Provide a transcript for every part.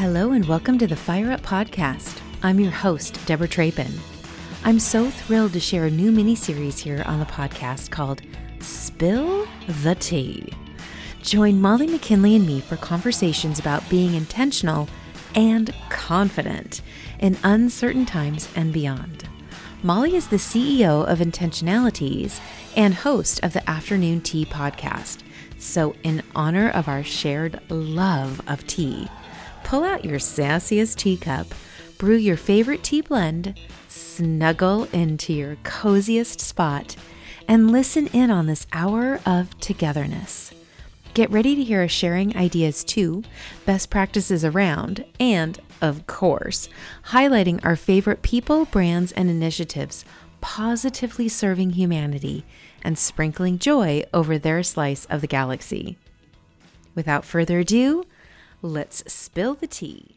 Hello and welcome to the Fire Up Podcast. I'm your host, Deborah Trapin. I'm so thrilled to share a new mini series here on the podcast called Spill the Tea. Join Molly McKinley and me for conversations about being intentional and confident in uncertain times and beyond. Molly is the CEO of Intentionalities and host of the Afternoon Tea podcast. So, in honor of our shared love of tea, pull out your sassiest teacup, brew your favorite tea blend, snuggle into your coziest spot, and listen in on this hour of togetherness. Get ready to hear us sharing ideas too, best practices around, and, of course, highlighting our favorite people, brands, and initiatives positively serving humanity and sprinkling joy over their slice of the galaxy. Without further ado, let's spill the tea.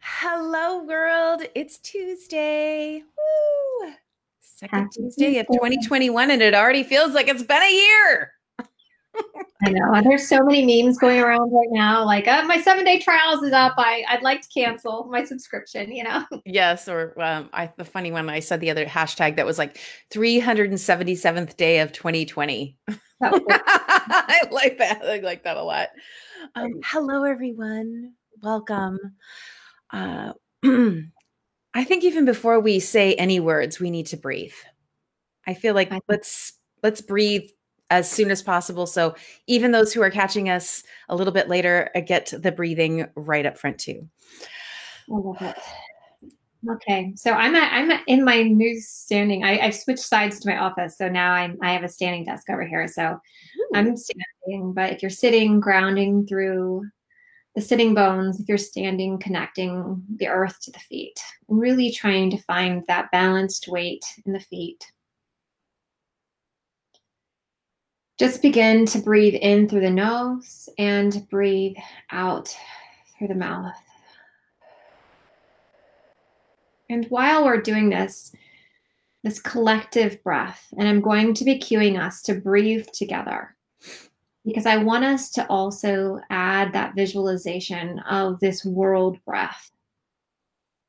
Hello, world. It's Tuesday. Woo! Second Happy Tuesday of 2021, and it already feels like it's been a year. I know. There's so many memes going around right now. Like, uh, my seven day trials is up. I, I'd like to cancel my subscription, you know? Yes. Or um, I, the funny one I said the other hashtag that was like 377th day of 2020. I like that. I like that a lot. Um, hello, everyone. Welcome. Uh, I think even before we say any words, we need to breathe. I feel like let's let's breathe as soon as possible. So even those who are catching us a little bit later uh, get the breathing right up front too. I love it. Okay, so I'm at, I'm at in my new standing. I, I've switched sides to my office, so now I'm I have a standing desk over here. So Ooh. I'm standing, but if you're sitting, grounding through the sitting bones, if you're standing, connecting the earth to the feet, and really trying to find that balanced weight in the feet. Just begin to breathe in through the nose and breathe out through the mouth. And while we're doing this, this collective breath, and I'm going to be cueing us to breathe together because I want us to also add that visualization of this world breath.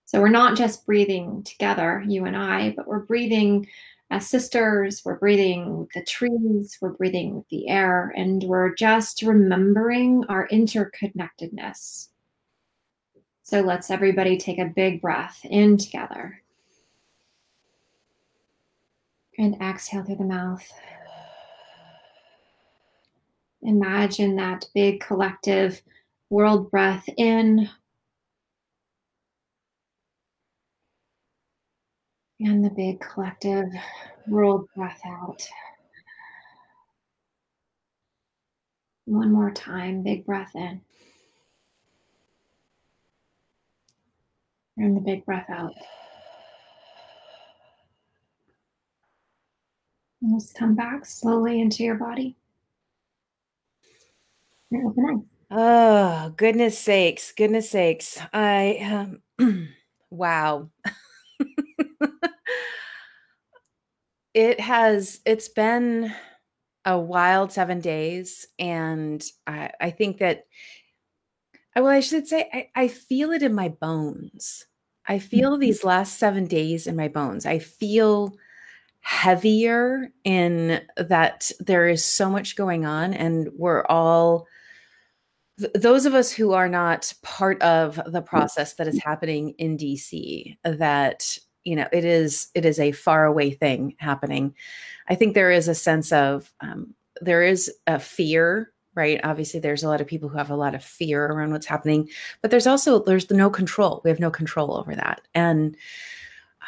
So we're not just breathing together, you and I, but we're breathing as sisters, we're breathing the trees, we're breathing the air, and we're just remembering our interconnectedness. So let's everybody take a big breath in together. And exhale through the mouth. Imagine that big collective world breath in And the big collective world breath out. One more time, big breath in. And the big breath out. And let's come back slowly into your body. And open eyes. Oh, goodness sakes, goodness sakes. I, um, wow. it has it's been a wild seven days and i, I think that well i should say I, I feel it in my bones i feel these last seven days in my bones. I feel heavier in that there is so much going on and we're all those of us who are not part of the process that is happening in DC that you know it is it is a far away thing happening. I think there is a sense of um, there is a fear right obviously there's a lot of people who have a lot of fear around what's happening but there's also there's no control we have no control over that and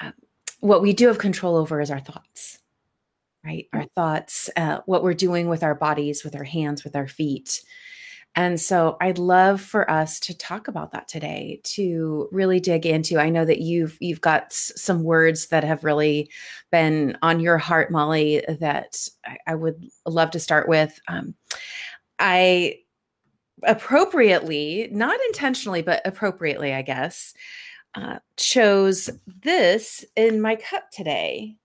uh, what we do have control over is our thoughts right our thoughts uh, what we're doing with our bodies with our hands with our feet and so I'd love for us to talk about that today to really dig into. I know that you've you've got some words that have really been on your heart, Molly, that I, I would love to start with. Um, I appropriately, not intentionally, but appropriately, I guess, uh, chose this in my cup today.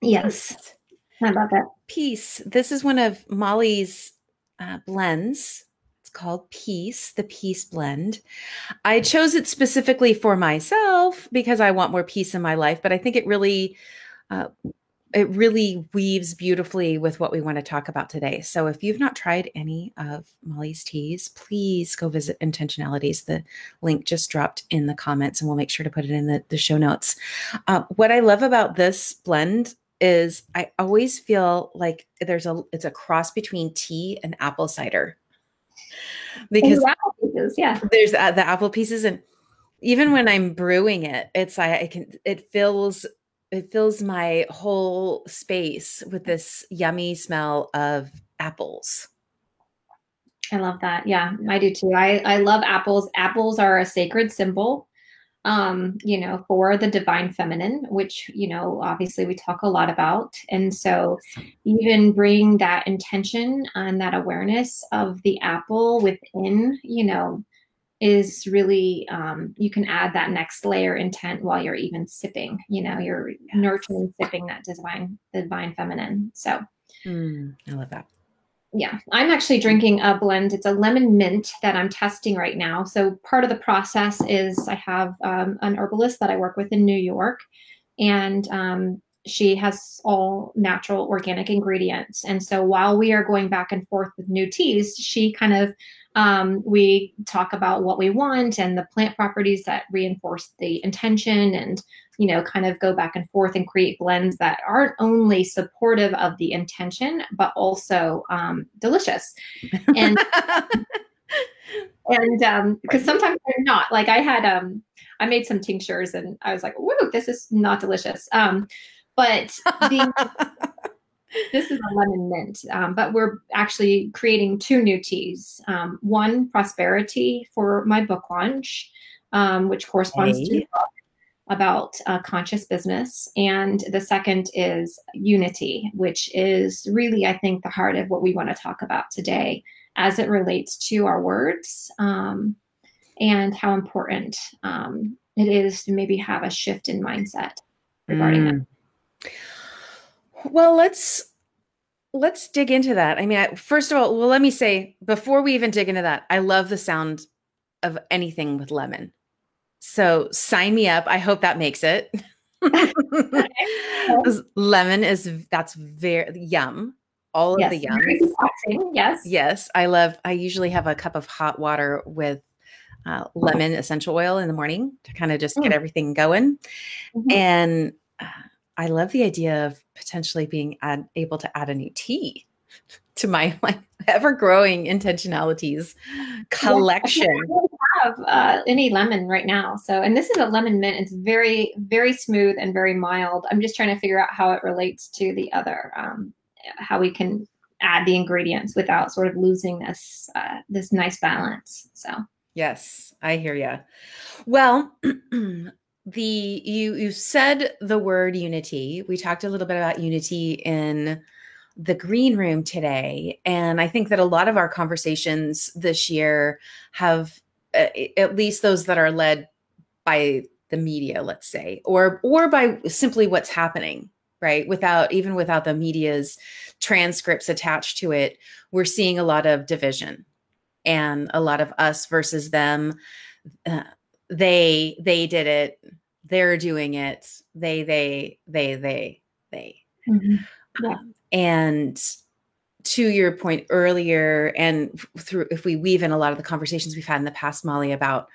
Yes. I love that. Peace. This is one of Molly's uh, blends. It's called Peace, the Peace Blend. I chose it specifically for myself because I want more peace in my life, but I think it really uh, it really weaves beautifully with what we want to talk about today. So if you've not tried any of Molly's teas, please go visit Intentionalities. The link just dropped in the comments and we'll make sure to put it in the, the show notes. Uh, what I love about this blend is I always feel like there's a it's a cross between tea and apple cider. Because apple pieces, yeah. There's uh, the apple pieces and even when I'm brewing it, it's I, I can it feels it fills my whole space with this yummy smell of apples. I love that. Yeah, I do too. I, I love apples. Apples are a sacred symbol, um, you know, for the divine feminine, which, you know, obviously we talk a lot about. And so even bring that intention and that awareness of the apple within, you know, is really um, you can add that next layer intent while you're even sipping you know you're yes. nurturing sipping that divine the divine feminine. So mm, i love that. Yeah i'm actually drinking a blend. It's a lemon mint that i'm testing right now. So part of the process is i have um, an herbalist that i work with in new york and um, she has all natural organic ingredients. And so while we are going back and forth with new teas she kind of um, we talk about what we want and the plant properties that reinforce the intention and, you know, kind of go back and forth and create blends that aren't only supportive of the intention, but also um, delicious. And, and um, because sometimes they're not like I had, um, I made some tinctures and I was like, whoa, this is not delicious. Um, but the, this is a lemon mint, um, but we're actually creating two new teas. Um, one, prosperity for my book launch, um, which corresponds hey. to the book about uh, conscious business. And the second is unity, which is really, I think, the heart of what we want to talk about today as it relates to our words um, and how important um, it is to maybe have a shift in mindset regarding mm. that. Well, let's let's dig into that. I mean, I, first of all, well, let me say before we even dig into that, I love the sound of anything with lemon. So sign me up. I hope that makes it. lemon is that's very yum. All of yes, the yum. Yes. Yes. I love I usually have a cup of hot water with uh, lemon essential oil in the morning to kind of just mm. get everything going. Mm-hmm. And uh, I love the idea of potentially being add, able to add a new tea to my like ever growing intentionalities collection. Yeah, I don't have uh, any lemon right now. So, and this is a lemon mint. It's very, very smooth and very mild. I'm just trying to figure out how it relates to the other, um, how we can add the ingredients without sort of losing this, uh, this nice balance. So. Yes, I hear you. Well, the you you said the word unity. We talked a little bit about unity in the green room today and I think that a lot of our conversations this year have uh, at least those that are led by the media, let's say, or or by simply what's happening, right? Without even without the media's transcripts attached to it, we're seeing a lot of division and a lot of us versus them. Uh, they they did it they're doing it they they they they they mm-hmm. yeah. um, and to your point earlier and through if we weave in a lot of the conversations we've had in the past molly about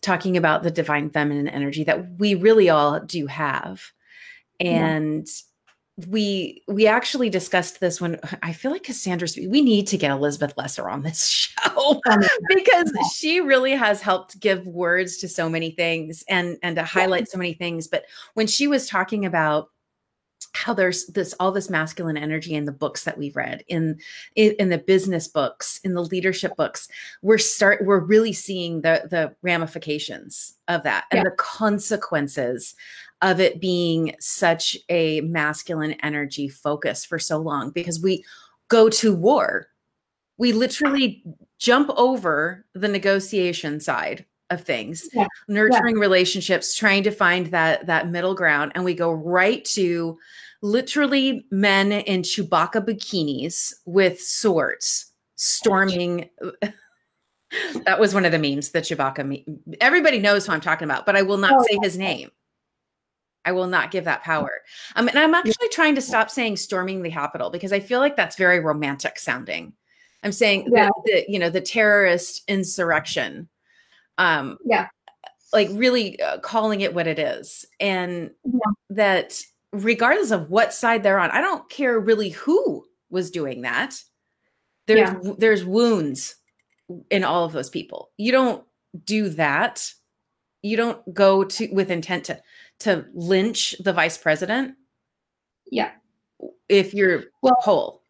talking about the divine feminine energy that we really all do have and yeah we we actually discussed this when I feel like Cassandra we need to get Elizabeth Lesser on this show because she really has helped give words to so many things and and to highlight so many things. But when she was talking about how there's this all this masculine energy in the books that we've read in, in in, the business books in the leadership books we're start we're really seeing the the ramifications of that and yeah. the consequences of it being such a masculine energy focus for so long because we go to war. We literally jump over the negotiation side of things, yeah. nurturing yeah. relationships, trying to find that that middle ground and we go right to literally men in Chewbacca bikinis with swords storming that was one of the memes that Chewbacca. Me- Everybody knows who I'm talking about, but I will not oh, say his name. I will not give that power. Um, and I'm actually trying to stop saying storming the Capitol because I feel like that's very romantic sounding. I'm saying yeah. the, the, you know the terrorist insurrection. Um, yeah, like really uh, calling it what it is, and yeah. that regardless of what side they're on, I don't care really who was doing that. There's yeah. there's wounds in all of those people. You don't do that. You don't go to with intent to to lynch the vice president. Yeah. If you're well, whole.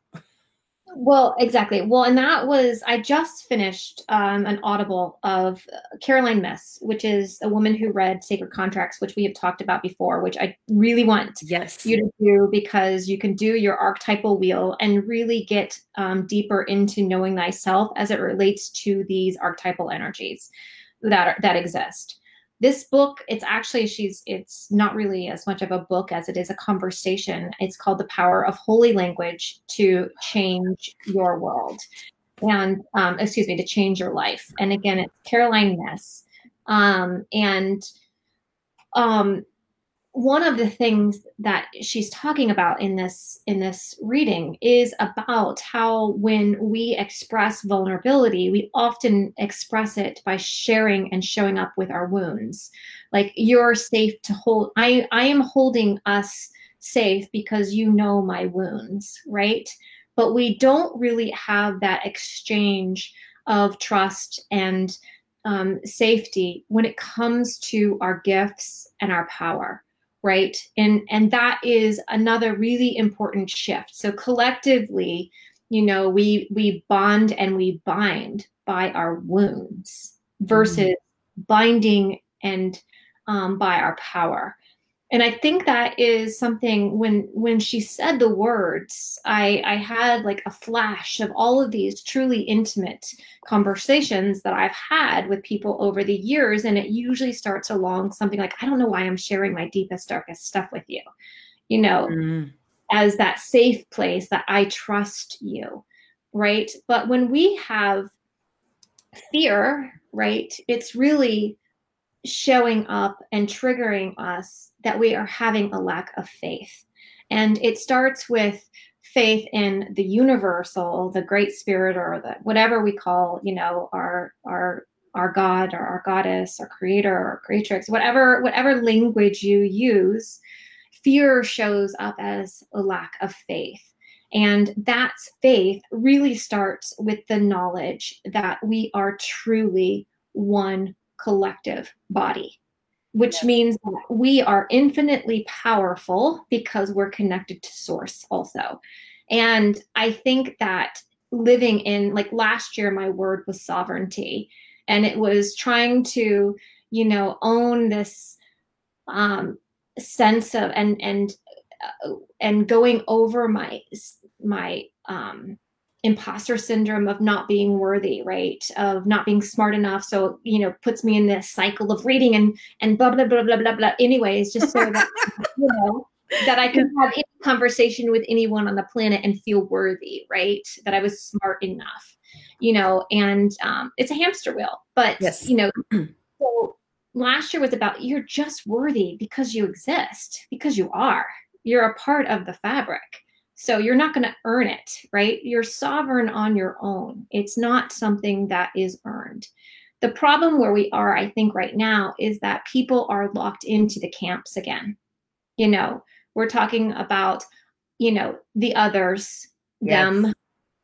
Well, exactly. Well, and that was, I just finished um, an audible of Caroline Myss, which is a woman who read Sacred Contracts, which we have talked about before, which I really want yes. you to do because you can do your archetypal wheel and really get um, deeper into knowing thyself as it relates to these archetypal energies that are, that exist this book it's actually she's it's not really as much of a book as it is a conversation. It's called the power of holy language to change your world and um, excuse me to change your life. And again it's caroline myss um, and um, one of the things that she's talking about in this in this reading is about how when we express vulnerability we often express it by sharing and showing up with our wounds. Like you're safe to hold i i am holding us safe because you know my wounds right? But we don't really have that exchange of trust and um, safety when it comes to our gifts and our power right? And and that is another really important shift. So collectively you know we we bond and we bind by our wounds versus mm-hmm. binding and um, by our power and i think that is something when when she said the words i i had like a flash of all of these truly intimate conversations that i've had with people over the years and it usually starts along something like i don't know why i'm sharing my deepest darkest stuff with you you know mm. as that safe place that i trust you right but when we have fear right it's really showing up and triggering us that we are having a lack of faith. And it starts with faith in the universal, the great spirit, or the whatever we call, you know, our our our God or our goddess or creator or creatrix, whatever whatever language you use, fear shows up as a lack of faith. And that faith really starts with the knowledge that we are truly one collective body, which yeah. means that we are infinitely powerful because we're connected to source also. And I think that living in, like last year, my word was sovereignty, and it was trying to, you know, own this um, sense of and and uh, and going over my my um imposter syndrome of not being worthy right? Of not being smart enough. So you know puts me in this cycle of reading and and blah blah blah blah blah blah. Anyways just so that you know that i can have any conversation with anyone on the planet and feel worthy right? That i was smart enough you know and um, it's a hamster wheel. But yes. you know so last year was about you're just worthy because you exist because you are. You're a part of the fabric so you're not going to earn it, right? You're sovereign on your own. It's not something that is earned. The problem where we are, I think, right now is that people are locked into the camps again. You know, we're talking about, you know, the others, yes. them,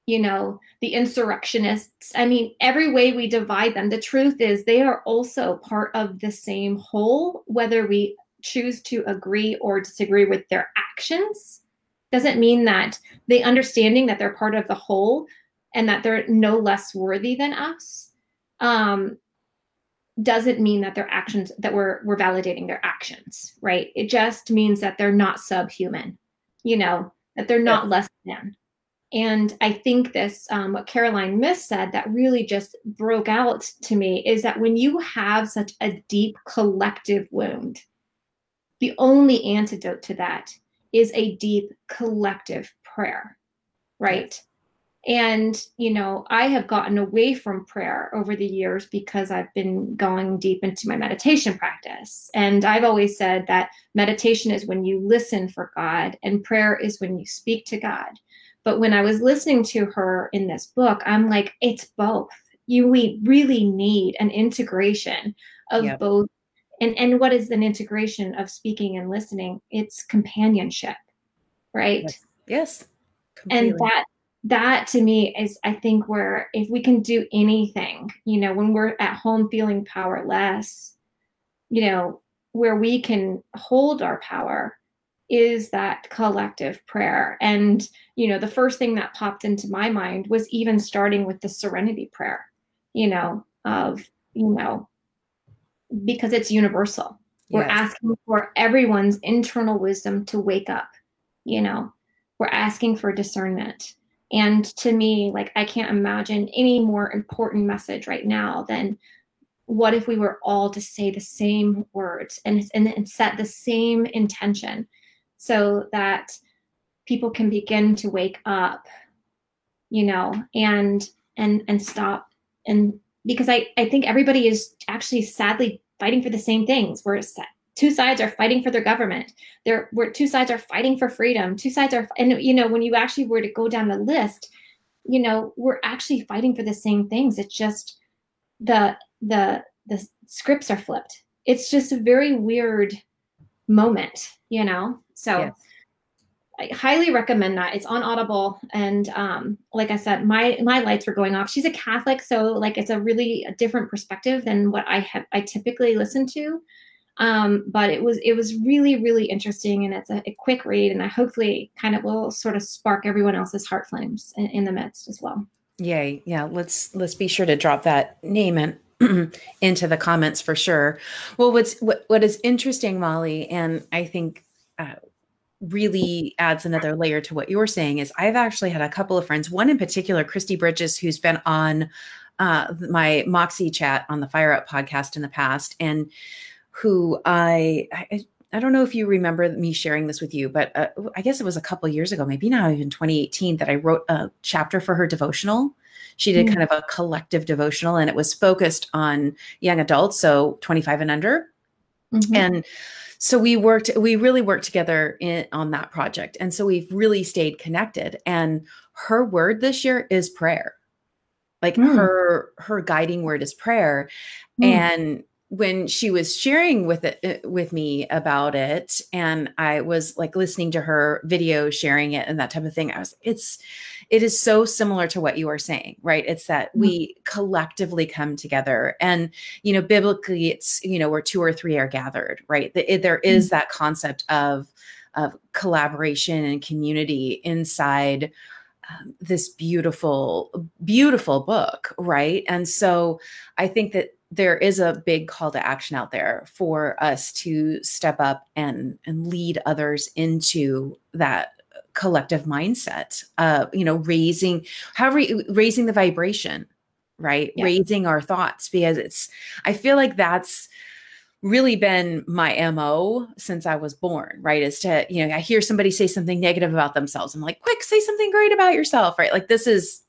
you know, the insurrectionists. I mean, every way we divide them, the truth is they are also part of the same whole, whether we choose to agree or disagree with their actions doesn't mean that the understanding that they're part of the whole and that they're no less worthy than us um, doesn't mean that their actions that we're we're validating their actions right? It just means that they're not subhuman you know that they're not less than. And i think this um, what caroline Myss said that really just broke out to me is that when you have such a deep collective wound the only antidote to that is a deep collective prayer, right? And, you know, I have gotten away from prayer over the years because I've been going deep into my meditation practice. And I've always said that meditation is when you listen for God, and prayer is when you speak to God. But when I was listening to her in this book, I'm like, it's both. You we really need an integration of yep. both. And and what is an integration of speaking and listening? It's companionship, right? Yes. yes and that that to me is i think where if we can do anything you know when we're at home feeling powerless you know where we can hold our power is that collective prayer and you know the first thing that popped into my mind was even starting with the serenity prayer you know of you know because it's universal. We're asking for everyone's internal wisdom to wake up you know? We're asking for discernment. And to me, like, I can't imagine any more important message right now than what if we were all to say the same words and, and, and set the same intention so that people can begin to wake up, you know, and and and stop and because I, I think everybody is actually sadly fighting for the same things. We're two sides are fighting for their government. There were two sides are fighting for freedom. Two sides are and you know when you actually were to go down the list you know we're actually fighting for the same things. It's just the the the scripts are flipped. It's just a very weird moment you know? So yes. I highly recommend that. It's on Audible, and um, like I said, my my lights were going off. She's a Catholic, so like it's a really a different perspective than what I have I typically listen to. Um, but it was it was really really interesting, and it's a, a, quick read, and I hopefully kind of will sort of spark everyone else's heart flames in, in the midst as well. Yay! Yeah, let's let's be sure to drop that name and into the comments for sure. Well, what's what what is interesting, Molly, and I think. Uh, really adds another layer to what you're saying is I've actually had a couple of friends, one in particular, Christy Bridges, who's been on uh, my Moxie chat on the Fire Up podcast in the past. And who I, I I don't know if you remember me sharing this with you, but uh, I guess it was a couple years ago, maybe now even 2018, that I wrote a chapter for her devotional. She did mm. kind of a collective devotional, and it was focused on young adults, so 25 and under. Mm-hmm. And so we worked, we really worked together in, on that project, and so we've really stayed connected. And her word this year is prayer, like mm. her her guiding word is prayer, mm. and when she was sharing with it uh, with me about it and i was like listening to her video sharing it and that type of thing i was it's it is so similar to what you are saying right it's that mm-hmm. we collectively come together and you know biblically it's you know where two or three are gathered right the, there is mm-hmm. that concept of of collaboration and community inside um, this beautiful beautiful book right and so i think that there is a big call to action out there for us to step up and and lead others into that collective mindset uh you know raising how re- raising the vibration right? Yeah. raising our thoughts because it's i feel like that's really been my mo since i was born right? Is to you know i hear somebody say something negative about themselves. I'm like quick say something great about yourself right? Like this is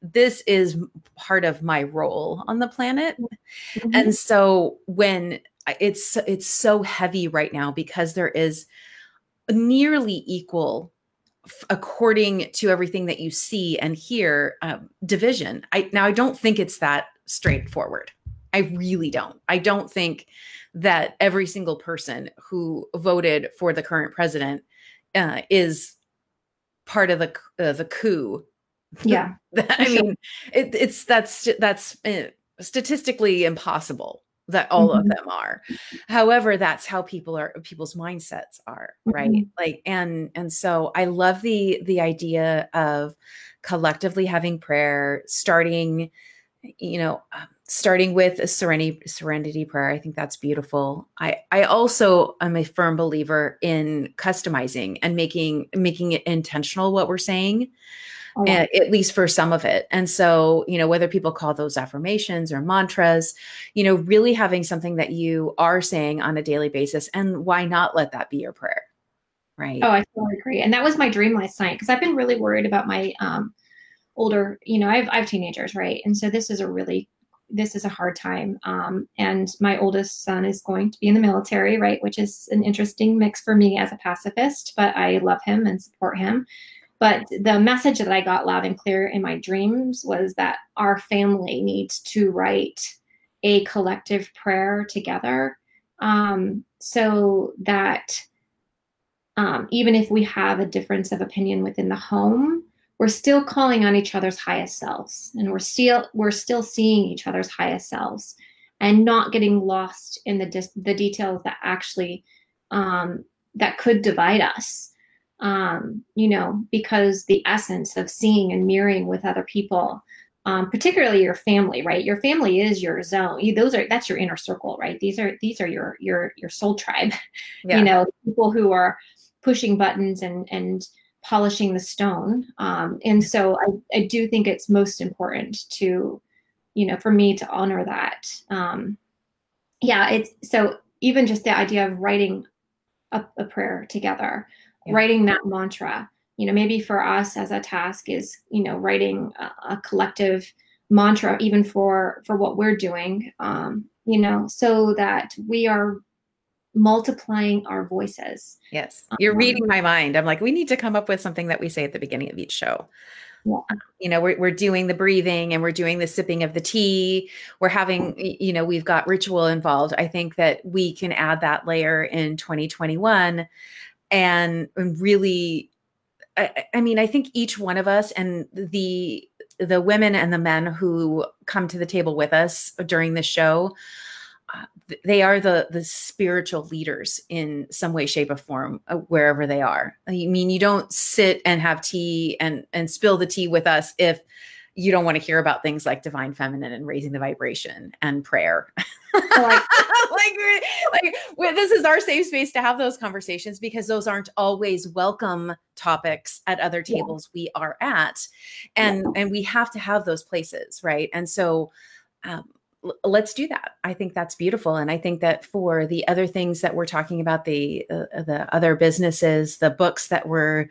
this is part of my role on the planet. Mm-hmm. and so when it's it's so heavy right now because there is nearly equal according to everything that you see and hear um, division. I now i don't think it's that straightforward. I really don't. I don't think that every single person who voted for the current president uh, is part of the uh, the coup. Yeah. I mean, it, it's that's that's uh, statistically impossible that all mm-hmm. of them are. However, that's how people are people's mindsets are, right? Mm-hmm. Like and and so I love the the idea of collectively having prayer starting you know starting with a serenity serenity prayer i think that's beautiful i i also am a firm believer in customizing and making making it intentional what we're saying oh, yeah. at least for some of it. And so, you know, whether people call those affirmations or mantras, you know, really having something that you are saying on a daily basis. And why not let that be your prayer? Right. Oh, I totally agree. And that was my dream last night because I've been really worried about my um older, you know, I have I have teenagers, right? And so this is a really this is a hard time. Um, and my oldest son is going to be in the military, right? Which is an interesting mix for me as a pacifist, but I love him and support him. But the message that I got loud and clear in my dreams was that our family needs to write a collective prayer together. Um, so that um, even if we have a difference of opinion within the home, we're still calling on each other's highest selves and we're still we're still seeing each other's highest selves and not getting lost in the dis- the details that actually um, that could divide us um, you know because the essence of seeing and mirroring with other people um, particularly your family right your family is your zone you, those are that's your inner circle right these are these are your your your soul tribe yeah. you know people who are pushing buttons and and polishing the stone. Um, and so I, I do think it's most important to, you know, for me to honor that. Um, yeah, it's so even just the idea of writing a, a prayer together, yeah. writing that mantra, you know, maybe for us as a task is, you know, writing a, a collective mantra even for for what we're doing um you know so that we are multiplying our voices. Yes. You're um, reading my mind. I'm like, we need to come up with something that we say at the beginning of each show. Yeah. You know, we're, we're doing the breathing and we're doing the sipping of the tea. We're having, you know, we've got ritual involved. I think that we can add that layer in 2021 and really, I, I mean, I think each one of us and the, the women and the men who come to the table with us during the show they are the the spiritual leaders in some way shape or form uh, wherever they are. I mean you don't sit and have tea and and spill the tea with us if you don't want to hear about things like divine feminine and raising the vibration and prayer like, like, like this is our safe space to have those conversations because those aren't always welcome topics at other tables yeah. we are at and yeah. and we have to have those places right and so um, let's do that. I think that's beautiful, and I think that for the other things that we're talking about, the uh, the other businesses, the books that we're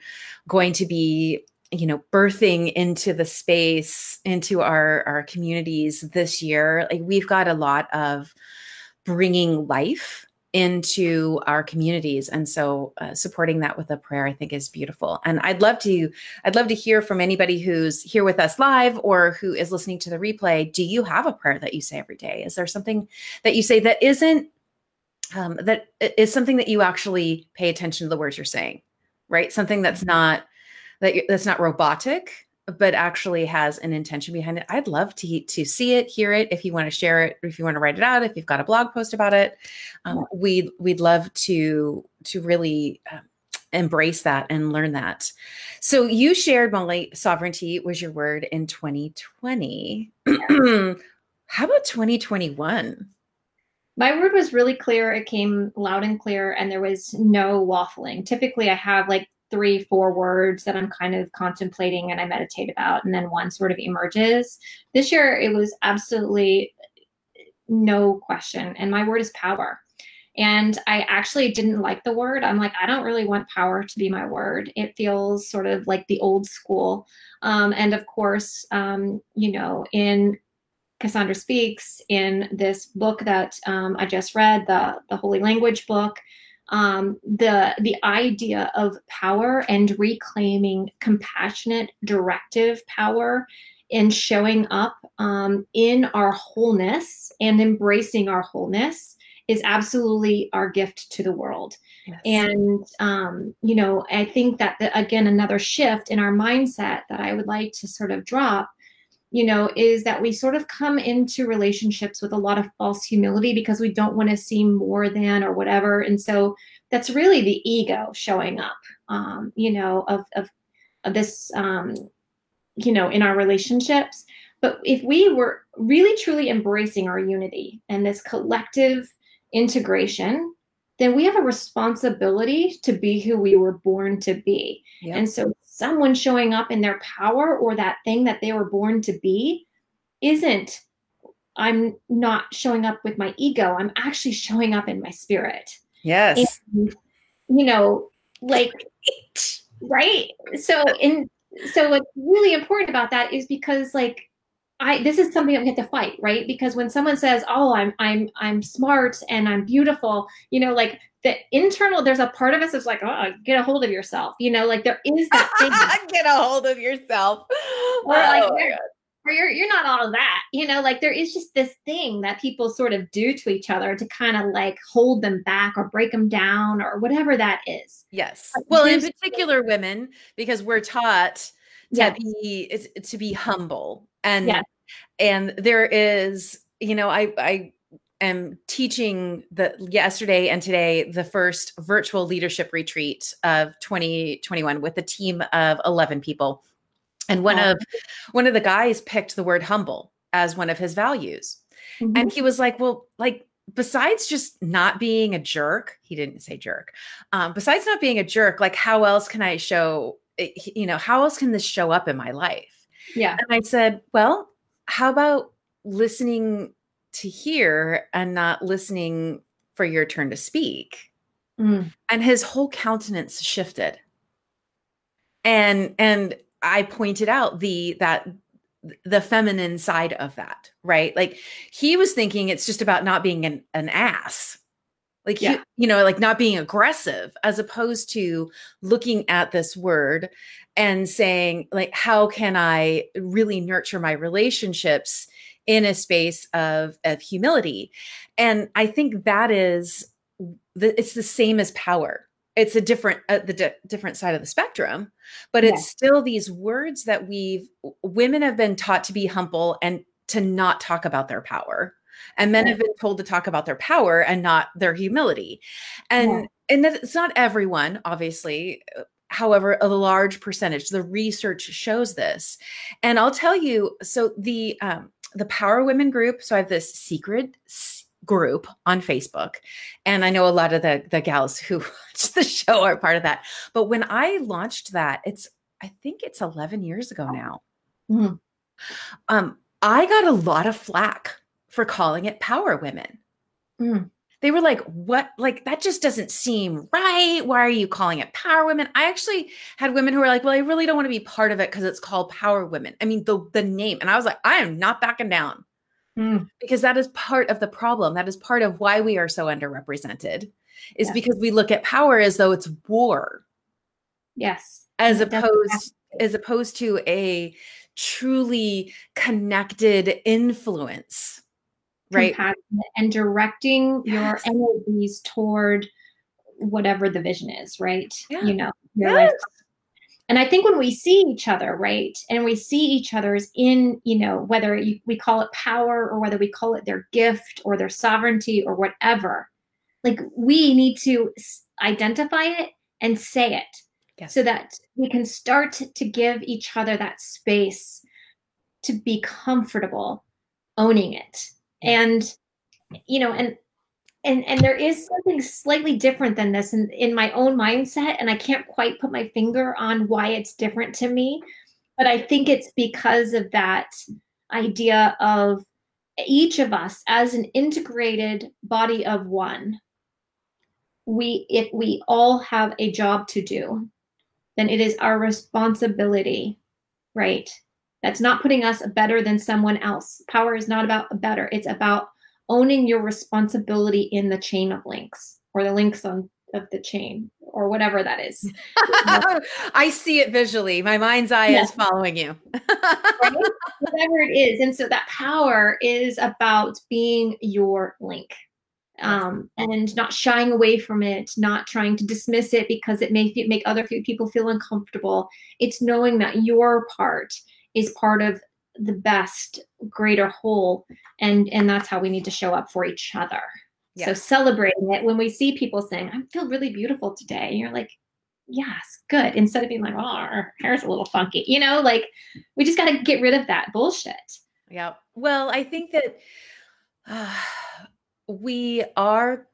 going to be, you know, birthing into the space, into our our communities this year, like we've got a lot of bringing life into our communities. And so uh, supporting that with a prayer i think is beautiful. And i'd love to i'd love to hear from anybody who's here with us live or who is listening to the replay. Do you have a prayer that you say every day? Is there something that you say that isn't um, that is something that you actually pay attention to the words you're saying right? Something that's mm-hmm. not that that's not robotic but actually has an intention behind it. I'd love to to see it, hear it. If you want to share it, if you want to write it out, if you've got a blog post about it, um, we we'd love to to really uh, embrace that and learn that. So you shared Molly, sovereignty was your word in 2020. How about 2021? My word was really clear. It came loud and clear, and there was no waffling. Typically, I have like three, four words that I'm kind of contemplating and I meditate about, and then one sort of emerges. This year, it was absolutely no question. And my word is power. And I actually didn't like the word. I'm like, I don't really want power to be my word. It feels sort of like the old school. Um, and of course, um, you know, in Cassandra Speaks, in this book that um, I just read, the, the Holy Language book, um, the the idea of power and reclaiming compassionate directive power and showing up um, in our wholeness and embracing our wholeness is absolutely our gift to the world yes. and um, you know i think that the, again another shift in our mindset that i would like to sort of drop you know, is that we sort of come into relationships with a lot of false humility because we don't want to seem more than or whatever. And so that's really the ego showing up, um, you know, of, of, of this, um, you know, in our relationships. But if we were really truly embracing our unity and this collective integration, then we have a responsibility to be who we were born to be. Yep. And so someone showing up in their power or that thing that they were born to be isn't I'm not showing up with my ego. I'm actually showing up in my spirit. Yes. And, you know, like right. So in so what's really important about that is because like I this is something that we have to fight, right? Because when someone says, "Oh, I'm I'm I'm smart and I'm beautiful," you know, like the internal, there's a part of us that's like, "Oh, get a hold of yourself," you know, like there is that thing. get a hold of yourself. Or like, oh, or you're you're not all of that, you know, like there is just this thing that people sort of do to each other to kind of like hold them back or break them down or whatever that is. Yes. Well, in particular, women, because we're taught to yes. be to be humble and yes. and there is you know i i am teaching the yesterday and today the first virtual leadership retreat of 2021 with a team of 11 people. And one of one of the guys picked the word humble as one of his values. Mm-hmm. and he was like well like besides just not being a jerk he didn't say jerk um, besides not being a jerk like how else can i show eh, you know how else can this show up in my life? Yeah. And i said well how about listening to hear and not listening for your turn to speak? Mm. And his whole countenance shifted. And and I pointed out the that the feminine side of that, right? Like he was thinking it's just about not being an, an ass. Like yeah. he, you know, like not being aggressive as opposed to looking at this word and saying like how can i really nurture my relationships in a space of of humility. And i think that is the, it's the same as power. It's a different uh, the di- different side of the spectrum but it's still these words that we've women have been taught to be humble and to not talk about their power. And men yeah. have been told to talk about their power and not their humility. And yeah. and it's not everyone obviously however a large percentage. The research shows this. And i'll tell you so the um, the power women group so i have this secret group on facebook and i know a lot of the the gals who watch the show are part of that. But when i launched that it's i think it's 11 years ago now. Mm-hmm. um i got a lot of flack for calling it power women. Mm they were like, what? Like, that just doesn't seem right. Why are you calling it Power Women? I actually had women who were like, well, I really don't want to be part of it because it's called Power Women. I mean, the, the name. And I was like, I am not backing down mm. because that is part of the problem. That is part of why we are so underrepresented, is yes. because we look at power as though it's war. Yes. As opposed, as opposed to a truly connected influence right and directing yes. your energies toward whatever the vision is right yeah. you know your yes. life and i think when we see each other right and we see each other's in you know whether you, we call it power or whether we call it their gift or their sovereignty or whatever like we need to identify it and say it yes. so that we can start to give each other that space to be comfortable owning it and you know and and and there is something slightly different than this in, in my own mindset and i can't quite put my finger on why it's different to me but i think it's because of that idea of each of us as an integrated body of one we if we all have a job to do then it is our responsibility right that's not putting us better than someone else. Power is not about better, it's about owning your responsibility in the chain of links or the links on of the chain or whatever that is. I see it visually. My mind's eye yeah. is following you. right? Whatever it is. And so that power is about being your link. Um, and not shying away from it, not trying to dismiss it because it may make other people feel uncomfortable. It's knowing that your part is part of the best greater whole and and that's how we need to show up for each other. So celebrating it when we see people saying i feel really beautiful today and you're like yes good instead of being like oh our hair's a little funky you know like we just got to get rid of that bullshit. Yeah well i think that uh, we are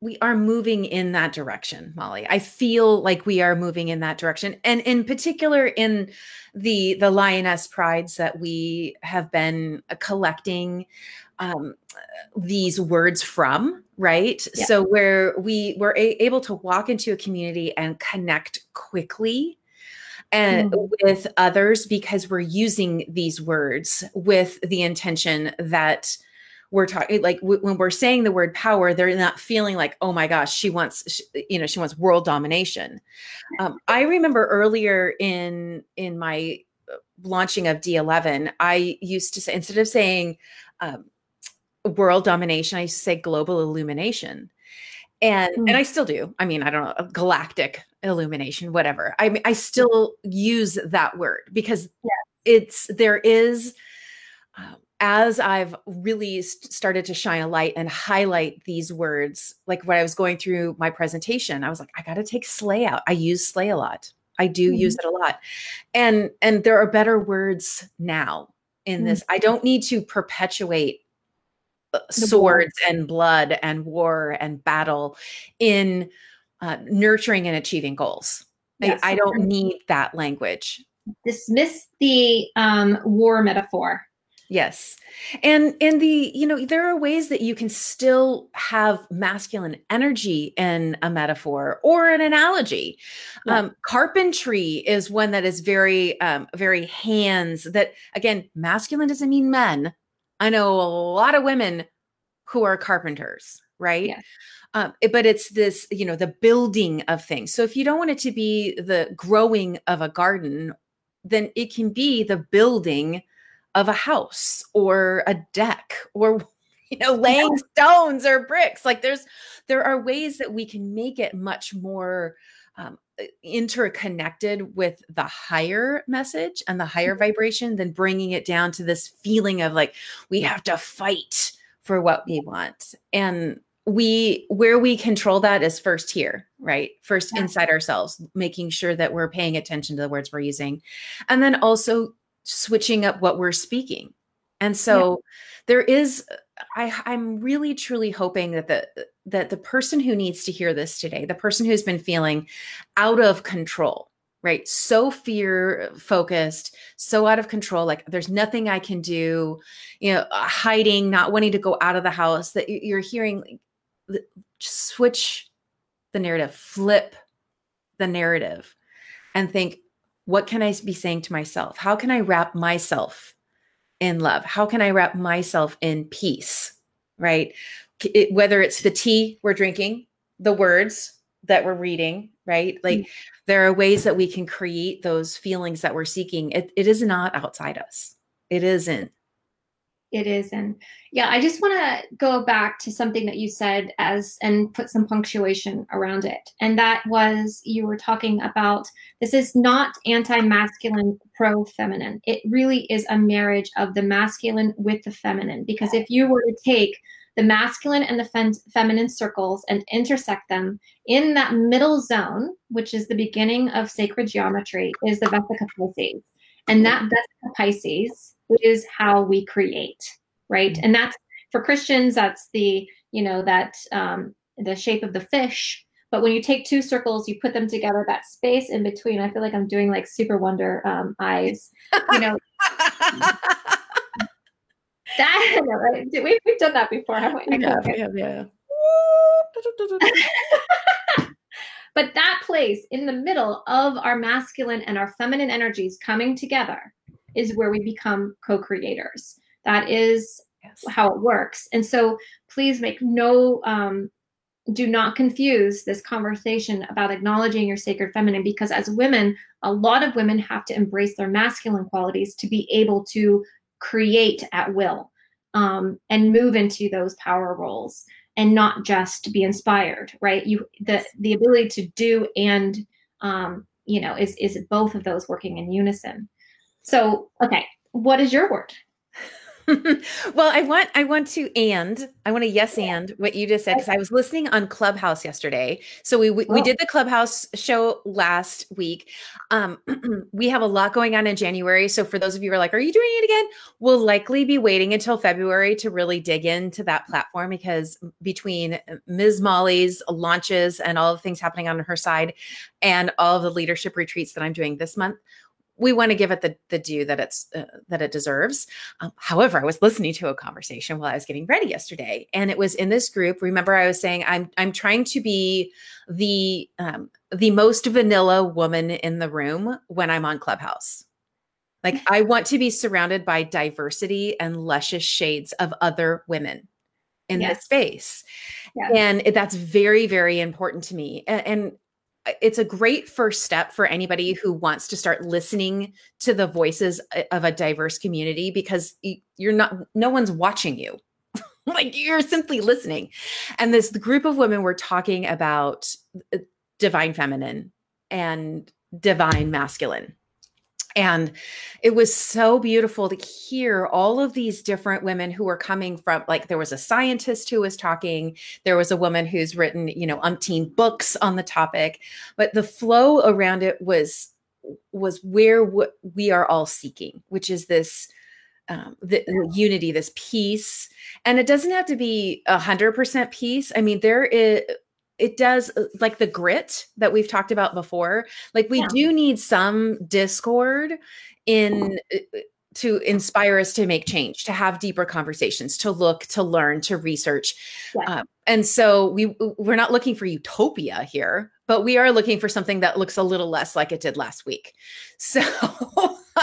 we are moving in that direction molly i feel like we are moving in that direction and in particular in the the lioness prides that we have been uh, collecting um, these words from right yeah. so where we were able to walk into a community and connect quickly and mm. with others because we're using these words with the intention that we're talking like w- when we're saying the word power they're not feeling like oh my gosh she wants she, you know she wants world domination. Um, i remember earlier in in my uh, launching of d11 i used to say instead of saying um, world domination i used to say global illumination. And mm. and i still do. I mean i don't know galactic illumination whatever. I mean i still use that word because it's there is as I've really started to shine a light and highlight these words, like when I was going through my presentation, I was like, I got to take slay out. I use slay a lot. I do mm-hmm. use it a lot. And and there are better words now in mm-hmm. this. I don't need to perpetuate uh, the swords and blood and war and battle in uh, nurturing and achieving goals. Yes. I, I don't need that language. Dismiss the um, war metaphor Yes. And and the, you know, there are ways that you can still have masculine energy in a metaphor or an analogy. Yeah. Um, carpentry is one that is very, um, very hands that again, masculine doesn't mean men. I know a lot of women who are carpenters, right? Yeah. Um, but it's this, you know, the building of things. So if you don't want it to be the growing of a garden, then it can be the building of a house or a deck or you know laying stones or bricks. Like there's there are ways that we can make it much more um, interconnected with the higher message and the higher mm-hmm. vibration than bringing it down to this feeling of like we have to fight for what we want. And we where we control that is first here right? First yeah. inside ourselves making sure that we're paying attention to the words we're using. And then also switching up what we're speaking. And so yeah. there is I I'm really truly hoping that the that the person who needs to hear this today, the person who's been feeling out of control, right? So fear focused, so out of control, like there's nothing I can do, you know, uh, hiding, not wanting to go out of the house that you're hearing switch the narrative, flip the narrative and think what can I be saying to myself? How can I wrap myself in love? How can I wrap myself in peace? Right? It, whether it's the tea we're drinking, the words that we're reading, right? Like mm-hmm. there are ways that we can create those feelings that we're seeking. It, it is not outside us. It isn't it is. And yeah i just want to go back to something that you said as and put some punctuation around it. And that was you were talking about this is not anti-masculine pro-feminine. It really is a marriage of the masculine with the feminine. Because if you were to take the masculine and the fem- feminine circles and intersect them in that middle zone which is the beginning of sacred geometry is the vesica pisces. And that vesica pisces is how we create, right? Mm-hmm. And that's for Christians, that's the, you know, that um, the shape of the fish. But when you take two circles, you put them together, that space in between, I feel like I'm doing like super wonder um, eyes, you know. that, right? we, we've done that before, haven't we? Yeah, yeah, yeah. but that place in the middle of our masculine and our feminine energies coming together is where we become co-creators. That is yes. how it works. And so please make no um, do not confuse this conversation about acknowledging your sacred feminine because as women, a lot of women have to embrace their masculine qualities to be able to create at will um, and move into those power roles and not just be inspired, right? You the the ability to do and um, you know is is both of those working in unison. So, okay, what is your word? well, I want I want to and I want to yes and what you just said because I was listening on Clubhouse yesterday. So we we, we oh. did the Clubhouse show last week. Um, we have a lot going on in January. So for those of you who are like, "Are you doing it again?" We'll likely be waiting until February to really dig into that platform because between Ms. Molly's launches and all the things happening on her side, and all of the leadership retreats that I'm doing this month, we want to give it the the due that it's uh, that it deserves. Um, however, I was listening to a conversation while I was getting ready yesterday, and it was in this group. Remember, I was saying I'm I'm trying to be the um, the most vanilla woman in the room when I'm on Clubhouse. Like I want to be surrounded by diversity and luscious shades of other women in yes. this space. Yeah. And that's very, very important to me. And, and, it's a great first step for anybody who wants to start listening to the voices uh, of a diverse community because you're not, no one's watching you. like you're simply listening. And this group of women were talking about uh, divine feminine and divine masculine. And it was so beautiful to hear all of these different women who were coming from, like, there was a scientist who was talking, there was a woman who's written, you know, umpteen books on the topic, but the flow around it was was where what we are all seeking, which is this um, the, the unity, this peace, and it doesn't have to be a hundred percent peace. I mean, there is it does uh, like the grit that we've talked about before like we yeah. do need some discord in uh, uh, to inspire us to make change to have deeper conversations to look to learn to research yeah. and so we we're not looking for utopia here but we are looking for something that looks a little less like it did last week so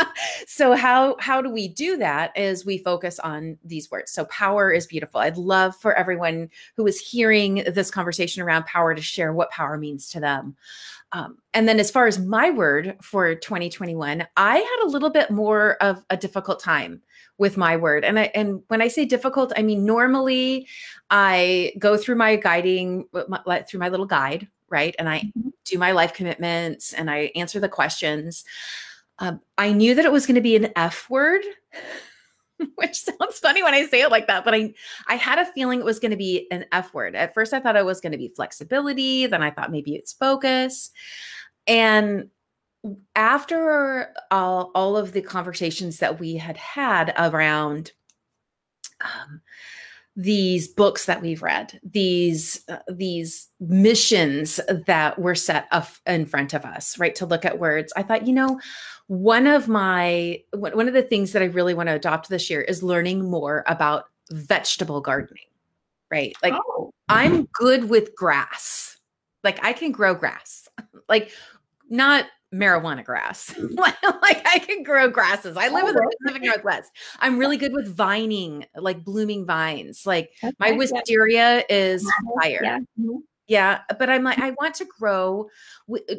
so how how do we do that is we focus on these words. So power is beautiful. I'd love for everyone who is hearing this conversation around power to share what power means to them. Um, and then as far as my word for 2021 i had a little bit more of a difficult time with my word. And i and when i say difficult i mean normally i go through my guiding through my little guide right? And i mm-hmm. do my life commitments and i answer the questions um, I knew that it was going to be an F word, which sounds funny when I say it like that, but I I had a feeling it was going to be an F word. At first, I thought it was going to be flexibility. Then I thought maybe it's focus. And after all, all of the conversations that we had had around um, these books that we've read these uh, these missions that were set up in front of us right to look at words. I thought you know one of my one of the things that i really want to adopt this year is learning more about vegetable gardening right? Like oh. i'm good with grass. Like i can grow grass. Like not marijuana grass. like I can grow grasses. I live oh, in the Pacific Northwest. I'm really good with vining, like blooming vines. Like okay, my wisteria yeah. is fire. Yeah. Mm-hmm. yeah. but I'm like, I want to grow.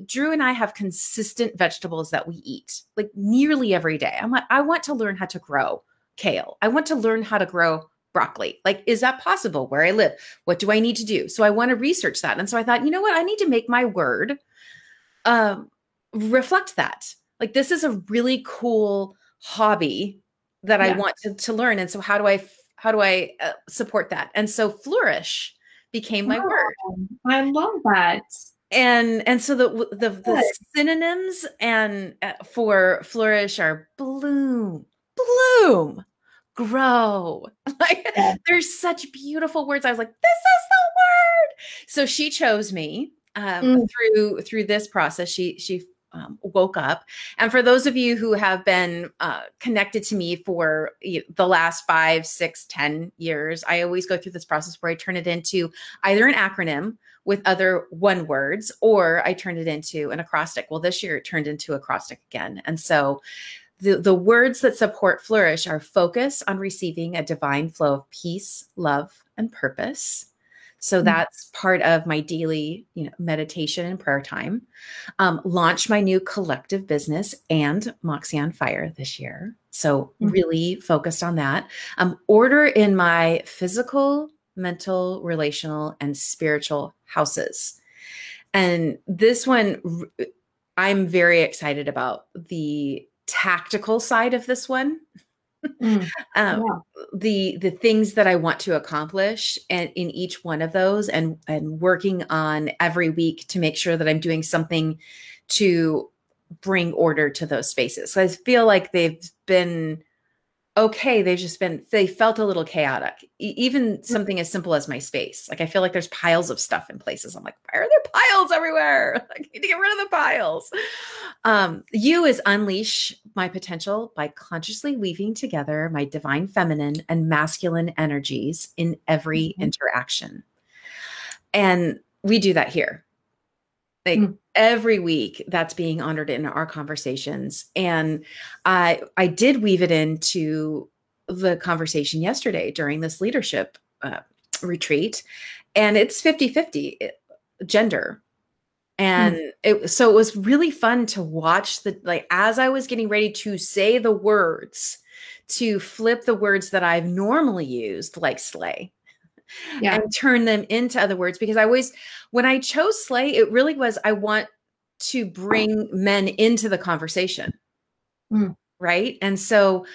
Drew and I have consistent vegetables that we eat like nearly every day. I'm like, I want to learn how to grow kale. I want to learn how to grow broccoli. Like, is that possible where I live? What do I need to do? So I want to research that. And so I thought, you know what? I need to make my word um, reflect that. Like this is a really cool hobby that yeah. I want to, to learn. And so how do I how do I uh, support that? And so flourish became my oh, word. I love that. And and so the the, the synonyms and uh, for flourish are bloom, bloom, grow. Like yeah. there's such beautiful words. I was like, this is the word. So she chose me um, mm. through through this process. She she um, woke up. And for those of you who have been uh, connected to me for the last five, six, ten years, I always go through this process where I turn it into either an acronym with other one words or I turn it into an acrostic. Well, this year it turned into acrostic again. And so the, the words that support flourish are focus on receiving a divine flow of peace, love, and purpose so mm-hmm. that's part of my daily, you know, meditation and prayer time. Um, launch my new collective business and Moxie on Fire this year. So mm-hmm. really focused on that. Um, order in my physical, mental, relational, and spiritual houses. And this one, I'm very excited about the tactical side of this one Mm, um, yeah. the the things that I want to accomplish and in each one of those and and working on every week to make sure that I'm doing something to bring order to those spaces. So I feel like they've been okay they've just been they felt a little chaotic e- even something as simple as my space. Like i feel like there's piles of stuff in places. I'm like why are there piles everywhere? I need to get rid of the piles. Um you is unleash my potential by consciously weaving together my divine feminine and masculine energies in every mm-hmm. interaction. And we do that here like mm. every week that's being honored in our conversations and i i did weave it into the conversation yesterday during this leadership uh, retreat and it's 50 50 eh, gender and mm. it so it was really fun to watch the like as i was getting ready to say the words to flip the words that i've normally used like slay yeah. and turn them into other words because I always when I chose slay it really was I want to bring men into the conversation. Mm. Right? And so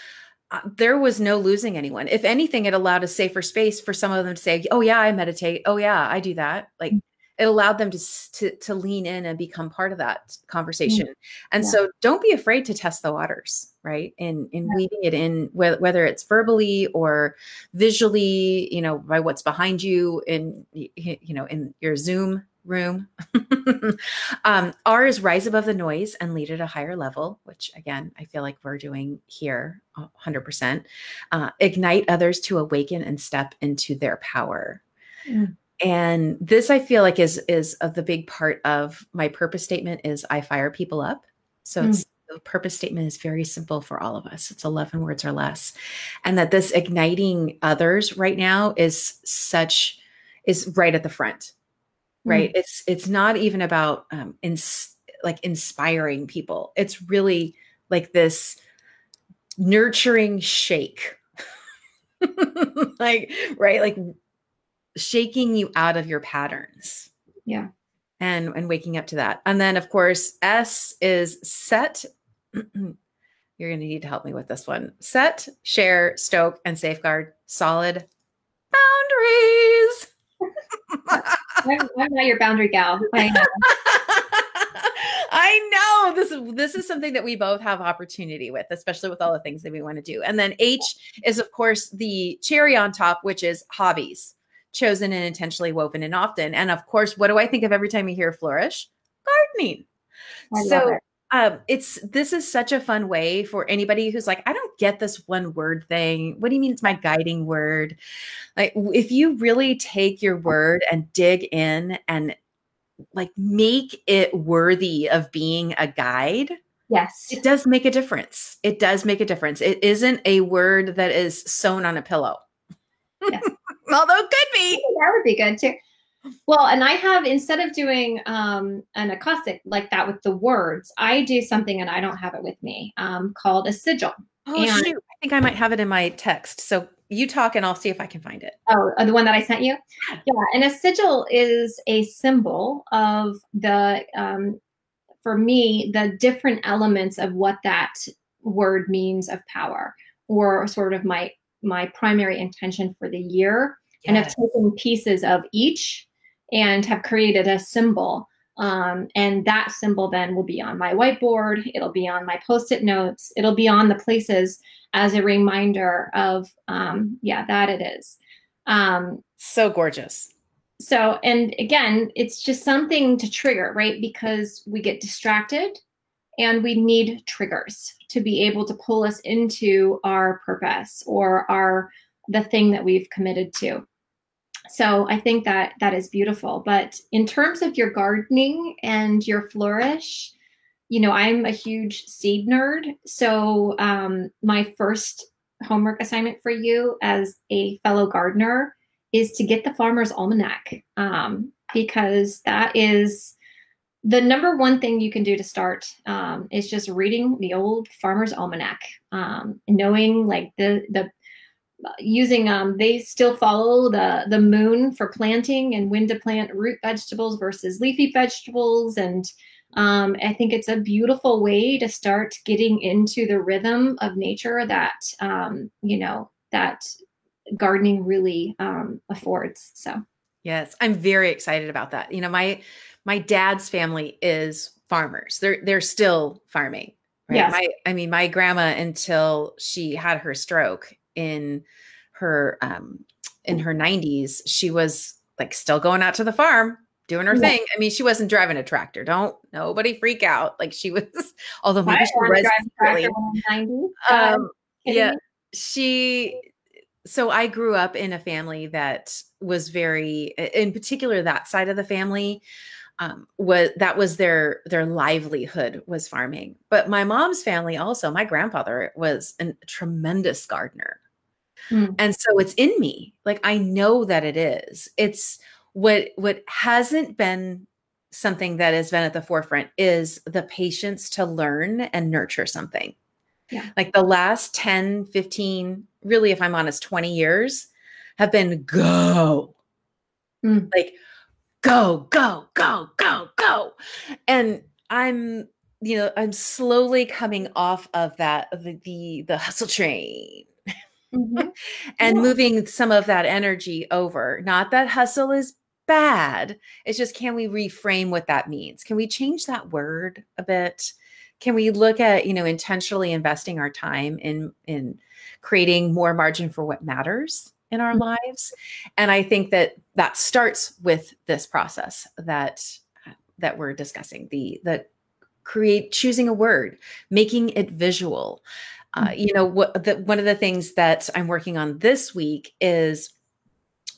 uh, there was no losing anyone. If anything, it allowed a safer space for some of them to say, "Oh yeah, I meditate. Oh yeah, I do that." Like mm it allowed them to to, to lean in and become part of that mm. conversation mm and yeah. so don't be afraid to test the waters right in in yeah. weaving it in whether, whether it's verbally or visually you know by what's behind you in you know in your zoom room um r is rise above the noise and lead at a higher level which again i feel like we're doing here 100% uh, ignite others to awaken and step into their power mm and this i feel like is is of the big part of my purpose statement is i fire people up. So mm. it's the purpose statement is very simple for all of us. It's 11 words or less. And that this igniting others right now is such is right at the front right? Mm. it's it's not even about um ins- like inspiring people. It's really like this nurturing shake. Like right? Like shaking you out of your patterns. Yeah. And and waking up to that. And then of course, S is set. You're going to need to help me with this one. Set, share, stoke, and safeguard solid boundaries. I'm, I'm, not your boundary gal. I know. I know this is this is something that we both have opportunity with, especially with all the things that we want to do. And then H is of course the cherry on top, which is hobbies chosen and intentionally woven and often. And of course, what do I think of every time you hear flourish? Gardening. I so it. um, it's this is such a fun way for anybody who's like, I don't get this one word thing. What do you mean it's my guiding word? Like if you really take your word and dig in and like make it worthy of being a guide. Yes. It does make a difference. It does make a difference. It isn't a word that is sewn on a pillow. Yes. Although it could be. That would be good too. Well, and I have instead of doing um, an acrostic like that with the words, I do something and I don't have it with me um, called a sigil. Oh and, shoot! I think I might have it in my text. So you talk and I'll see if I can find it. Oh, uh, the one that I sent you. Yeah, and a sigil is a symbol of the, um, for me, the different elements of what that word means of power, or sort of my my primary intention for the year yes. and have taken pieces of each and have created a symbol. Um, and that symbol then will be on my whiteboard, it'll be on my post it notes, it'll be on the places as a reminder of, um, yeah, that it is. Um, so gorgeous. So, and again, it's just something to trigger, right? Because we get distracted and we need triggers to be able to pull us into our purpose or our the thing that we've committed to. So i think that that is beautiful. But in terms of your gardening and your flourish you know i'm a huge seed nerd. So um, my first homework assignment for you as a fellow gardener is to get the farmer's almanac um, because that is the number one thing you can do to start um, is just reading the old farmer's almanac um, knowing like the the using um, they still follow the the moon for planting and when to plant root vegetables versus leafy vegetables. And um, i think it's a beautiful way to start getting into the rhythm of nature that um, you know that gardening really um, affords. So. Yes i'm very excited about that. You know my my dad's family is farmers. They're they're still farming, Right. Yes. My, I mean, my grandma until she had her stroke in her um in her 90s, she was like still going out to the farm doing her yeah. thing. I mean, she wasn't driving a tractor. Don't nobody freak out. Like she was, although maybe she was really, um, yeah, she. So I grew up in a family that was very, in particular, that side of the family um, was that was their their livelihood was farming. But my mom's family also, my grandfather was a tremendous gardener. Mm. And so it's in me. Like I know that it is. It's what what hasn't been something that has been at the forefront is the patience to learn and nurture something. Yeah. Like the last 10, 15, really if I'm honest, 20 years have been go. Mm. Like go, go, go, go, go. And I'm you know, I'm slowly coming off of that the the, the hustle train mm-hmm. and yeah. moving some of that energy over. Not that hustle is bad. It's just can we reframe what that means? Can we change that word a bit? Can we look at, you know, intentionally investing our time in in creating more margin for what matters in our mm-hmm. lives? And I think that that starts with this process that that we're discussing, the the create choosing a word, making it visual. Uh, mm-hmm. you know, what the, one of the things that I'm working on this week is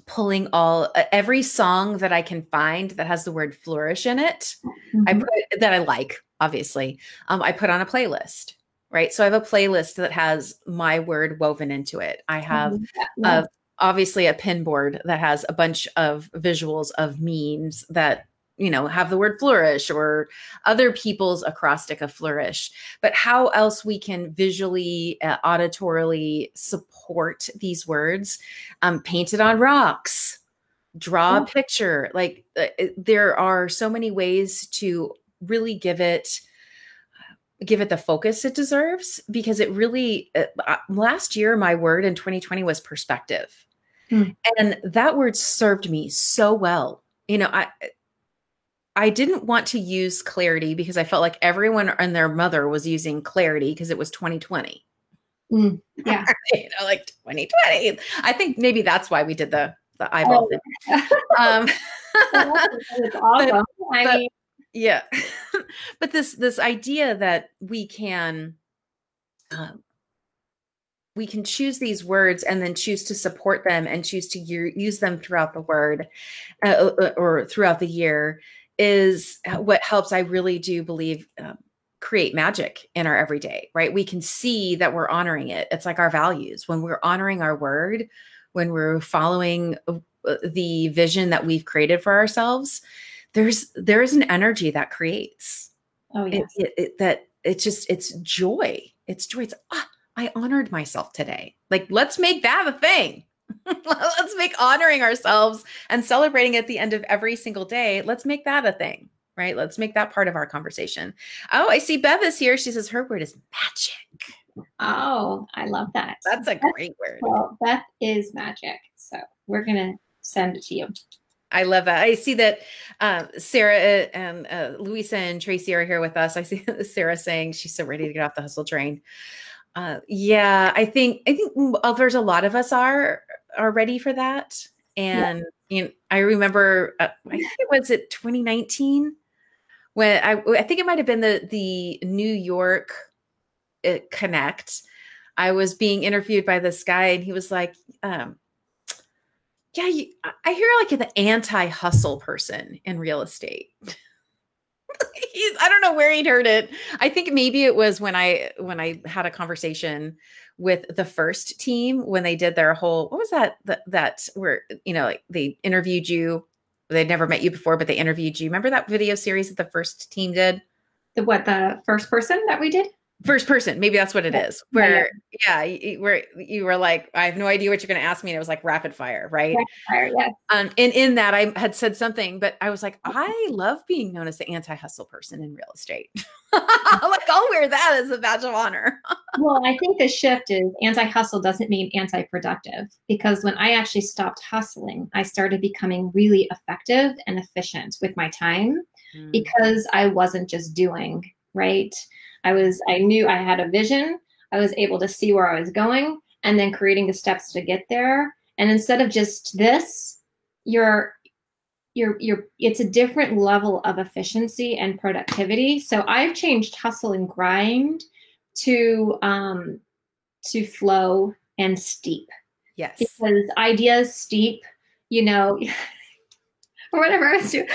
pulling all every song that I can find that has the word flourish in it. Mm-hmm. I put that I like, obviously. Um, I put on a playlist, right? So I have a playlist that has my word woven into it. I have mm-hmm. yeah. Obviously a pin board that has a bunch of visuals of memes that you know have the word flourish or other people's acrostic of flourish. But how else we can visually uh, auditorily support these words? Um, painted on rocks draw a picture. Like uh, there are so many ways to really give it give it the focus it deserves because it really uh, uh last year my word in 2020 was perspective hmm. and that word served me so well you know i I didn't want to use clarity because I felt like everyone and their mother was using clarity because it was 2020. Mm, yeah. you know, like 2020. I think maybe that's why we did the the eyeball oh. thing. Um, awesome. But, mean, yeah. but this this idea that we can um, we can choose these words and then choose to support them and choose to use them throughout the word uh, uh, or throughout the year is what helps i really do believe um, create magic in our everyday right? We can see that we're honoring it. It's like our values. When we're honoring our word when we're following uh, the vision that we've created for ourselves there's there is an energy that creates. Oh yes. it, it, it, that it's just it's joy. It's joy. It's ah, i honored myself today like let's make that a thing let's make honoring ourselves and celebrating at the end of every single day. Let's make that a thing, right? Let's make that part of our conversation. Oh, I see Bev is here. She says her word is magic. Oh, I love that. That's a great word. Well, Beth is magic. So we're going to send it to you. I love that. I see that um, Sarah and uh, Louisa and Tracy are here with us. I see Sarah saying she's so ready to get off the hustle train. Uh, yeah, I think I think there's a lot of us are are ready for that. And yeah. you know, I remember uh, I think it was it 2019 when I I think it might have been the the New York uh, Connect. I was being interviewed by this guy, and he was like, um, "Yeah, you, I hear like the anti-hustle person in real estate." He's, I don't know where he'd heard it. I think maybe it was when I when I had a conversation with the first team when they did their whole what was that that, that where you know like they interviewed you. They'd never met you before but they interviewed you. Remember that video series that the first team did? The what the first person that we did first person maybe that's what it is where yeah, yeah where you were like i have no idea what you're going to ask me and it was like rapid fire right? Rapid fire, yes. um and in that i had said something but i was like i love being known as the anti-hustle person in real estate. Like i'll wear that as a badge of honor. Well i think the shift is anti-hustle doesn't mean anti-productive because when i actually stopped hustling i started becoming really effective and efficient with my time mm. because i wasn't just doing right I was, I knew I had a vision. I was able to see where I was going and then creating the steps to get there. And instead of just this, you're you're you're it's a different level of efficiency and productivity. So I've changed hustle and grind to um to flow and steep. Yes. Because ideas steep, you know, or whatever else do.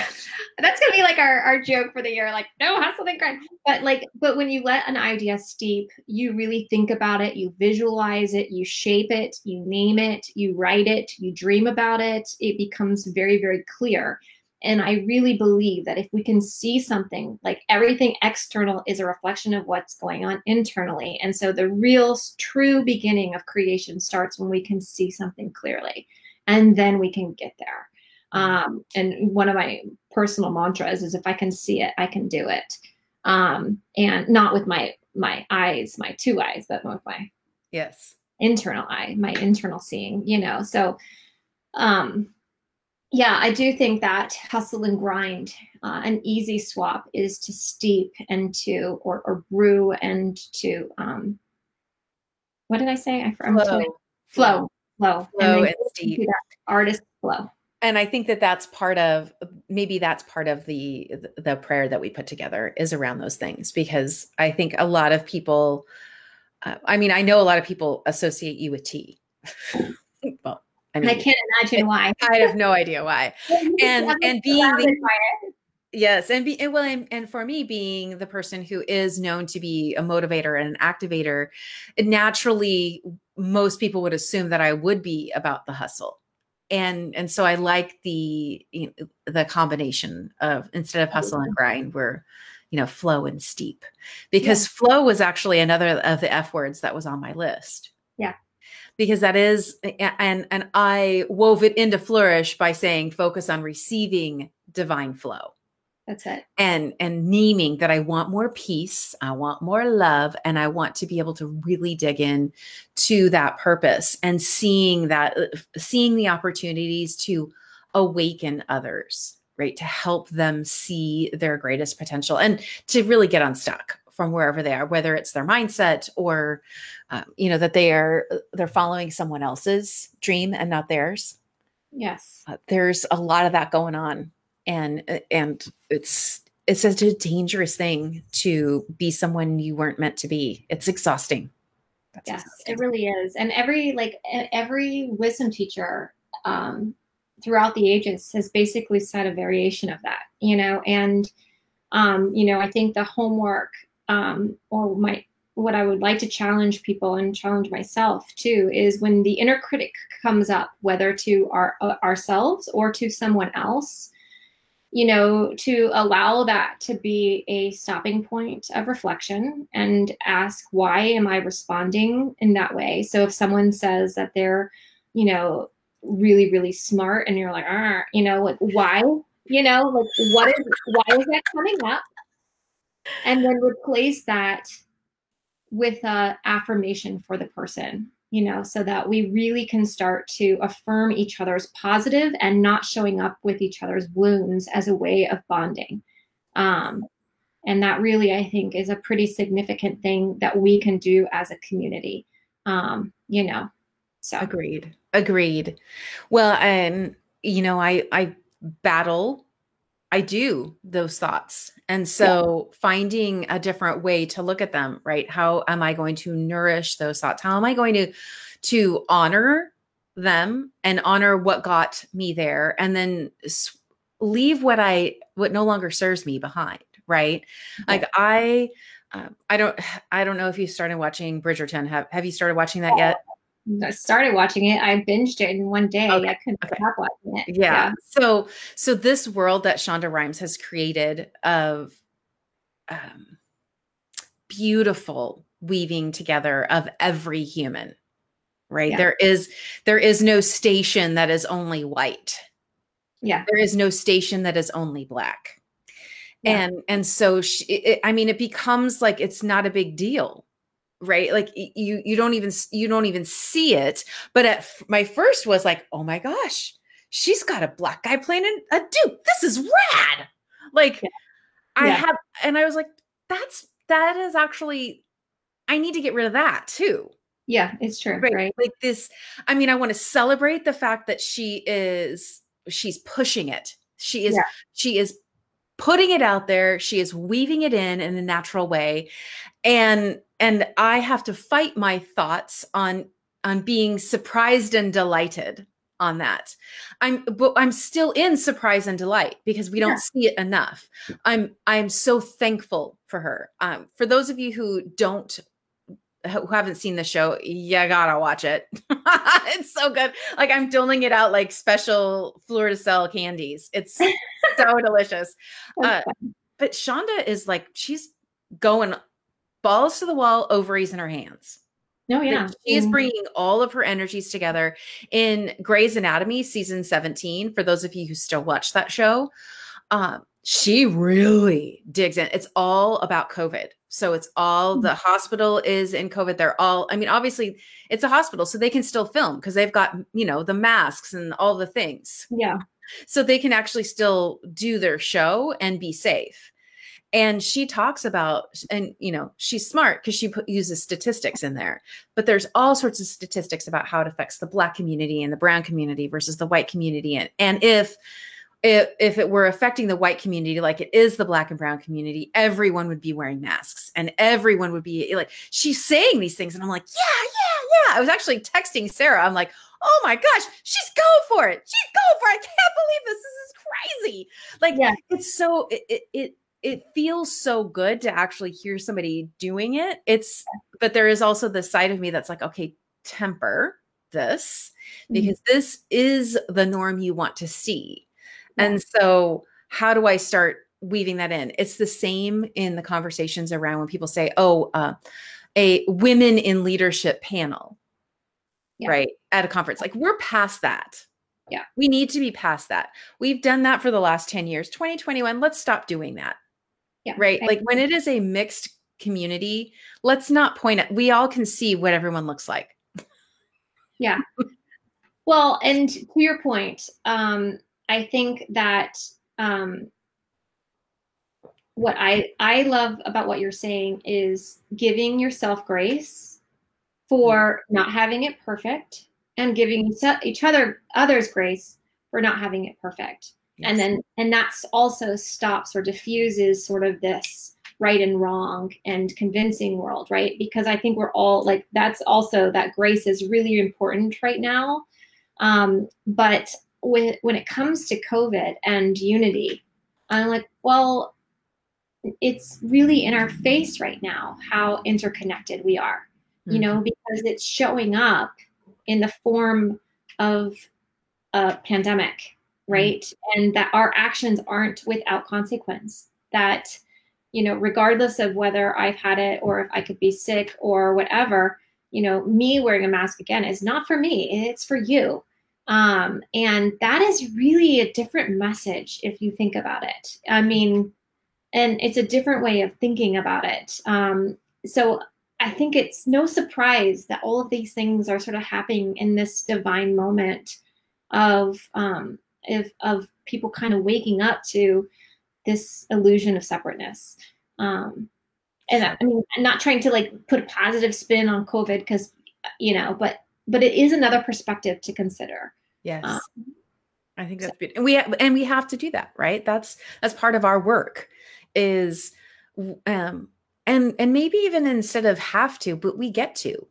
That's gonna be like our, our joke for the year, like no hustle and grind. But like, but when you let an idea steep, you really think about it, you visualize it, you shape it, you name it, you write it, you dream about it, it becomes very, very clear. And I really believe that if we can see something, like everything external is a reflection of what's going on internally. And so the real true beginning of creation starts when we can see something clearly. And then we can get there. Um, and one of my personal mantras is if I can see it, I can do it. Um, and not with my my eyes, my two eyes, but with my yes internal eye, my internal seeing, you know. So um yeah, I do think that hustle and grind, uh, an easy swap is to steep and to or, or brew and to um what did I say? I flow. flow, flow, flow, and, and steep. artist flow and i think that that's part of maybe that's part of the the prayer that we put together is around those things because i think a lot of people uh, i mean i know a lot of people associate you with tea. Well i mean i can't imagine why. I have no idea why. And and being the, yes and be well and, and for me being the person who is known to be a motivator and an activator naturally most people would assume that i would be about the hustle and and so I like the you know, the combination of instead of hustle and grind, we're you know flow and steep because yeah. flow was actually another of the F words that was on my list. Yeah, because that is and and I wove it into flourish by saying focus on receiving divine flow. That's it. And and naming that I want more peace, I want more love, and I want to be able to really dig in to that purpose and seeing that uh, seeing the opportunities to awaken others, right? To help them see their greatest potential and to really get unstuck from wherever they are, whether it's their mindset or um, you know that they are uh, they're following someone else's dream and not theirs. Yes, uh, there's a lot of that going on and uh, and it's it's such a dangerous thing to be someone you weren't meant to be it's exhausting That's yes it really is. And every like every wisdom teacher um throughout the ages has basically said a variation of that you know? And um you know i think the homework um or my what i would like to challenge people and challenge myself too is when the inner critic comes up whether to our uh, ourselves or to someone else you know, to allow that to be a stopping point of reflection and ask, why am I responding in that way? So if someone says that they're, you know, really, really smart and you're like, you know, like, why? You know, like, what is, why is that coming up? And then replace that with a affirmation for the person you know, so that we really can start to affirm each other's positive and not showing up with each other's wounds as a way of bonding. Um, and that really, I think, is a pretty significant thing that we can do as a community. Um, you know, so agreed, agreed. Well, and you know, I I battle I do those thoughts. And so yeah. finding a different way to look at them, right? How am I going to nourish those thoughts? How am I going to to honor them and honor what got me there and then leave what I what no longer serves me behind, right? Yeah. Like I uh, I don't I don't know if you started watching Bridgerton. Have have you started watching that yet? I started watching it. I binged it in one day. Okay. I couldn't okay. stop watching it. Yeah. yeah. So, so this world that Shonda Rhimes has created of um, beautiful weaving together of every human, right? Yeah. There is there is no station that is only white. Yeah. There is no station that is only black. Yeah. And and so she, it, I mean, it becomes like it's not a big deal right like you you don't even you don't even see it but at my first was like oh my gosh she's got a black guy playing a duke this is rad like yeah. i yeah. have and i was like that's that is actually I need to get rid of that too. Yeah, it's true. Right. right? Like this, I mean, I want to celebrate the fact that she is she's pushing it. She is yeah. she is putting it out there. She is weaving it in in a natural way. And and I have to fight my thoughts on on being surprised and delighted on that. I'm but I'm still in surprise and delight because we don't yeah. see it enough. I'm I'm so thankful for her. Um, for those of you who don't who haven't seen the show, you gotta watch it. it's so good. Like I'm doling it out like special Fleur de Sel candies. It's so delicious. Uh, but Shonda is like she's going balls to the wall, ovaries in her hands. No, yeah. She is bringing all of her energies together in Grey's Anatomy season 17. For those of you who still watch that show, um, she really digs in. It's all about COVID. So it's all hmm. the hospital is in COVID. They're all, I mean, obviously it's a hospital, so they can still film because they've got, you know, the masks and all the things. Yeah. So they can actually still do their show and be safe and she talks about and you know she's smart because she put, uses statistics in there but there's all sorts of statistics about how it affects the black community and the brown community versus the white community. And, and if if, if it were affecting the white community like it is the black and brown community everyone would be wearing masks and everyone would be eh, like she's saying these things and i'm like yeah yeah yeah. I was actually texting sarah. I'm like oh my gosh she's going for it. She's going for it. I can't believe this. This is crazy. Like yeah. it's so it, it, it it feels so good to actually hear somebody doing it. It's, but there is also the side of me that's like, okay, temper this mm-hmm. because mm-hmm. this is the norm you want to see. Yeah. And so, how do I start weaving that in? It's the same in the conversations around when people say, oh, uh, a women in leadership panel, yeah. right? At a conference. Like, we're past that. Yeah. We need to be past that. We've done that for the last 10 years. 2021, let's stop doing that. Yeah. Right. I like when it is a mixed community, let's not point at we all can see what everyone looks like. Yeah. well, and to your point, um, I think that um, what I I love about what you're saying is giving yourself grace for mm-hmm. not having it perfect and giving each other others grace for not having it perfect and then and that's also stops or diffuses sort of this right and wrong and convincing world right because i think we're all like that's also that grace is really important right now um, but when when it comes to covid and unity i'm like well it's really in our face right now how interconnected we are mm-hmm. you know mm-hmm. because it's showing up in the form of a pandemic right? And that our actions aren't without consequence that you know regardless of whether i've had it or if i could be sick or whatever you know me wearing a mask again is not for me it's for you. Um, and that is really a different message if you think about it. I mean and it's a different way of thinking about it. Um, so i think it's no surprise that all of these things are sort of happening in this divine moment of um, of, of people kind of waking up to this illusion of separateness. Um, and I mean, I'm not trying to like put a positive spin on COVID because, you know, but but it is another perspective to consider. Yes. Um, I think that's so. beautiful. And we and we have to do that, right? That's that's part of our work is um and and maybe even instead of have to, but we get to.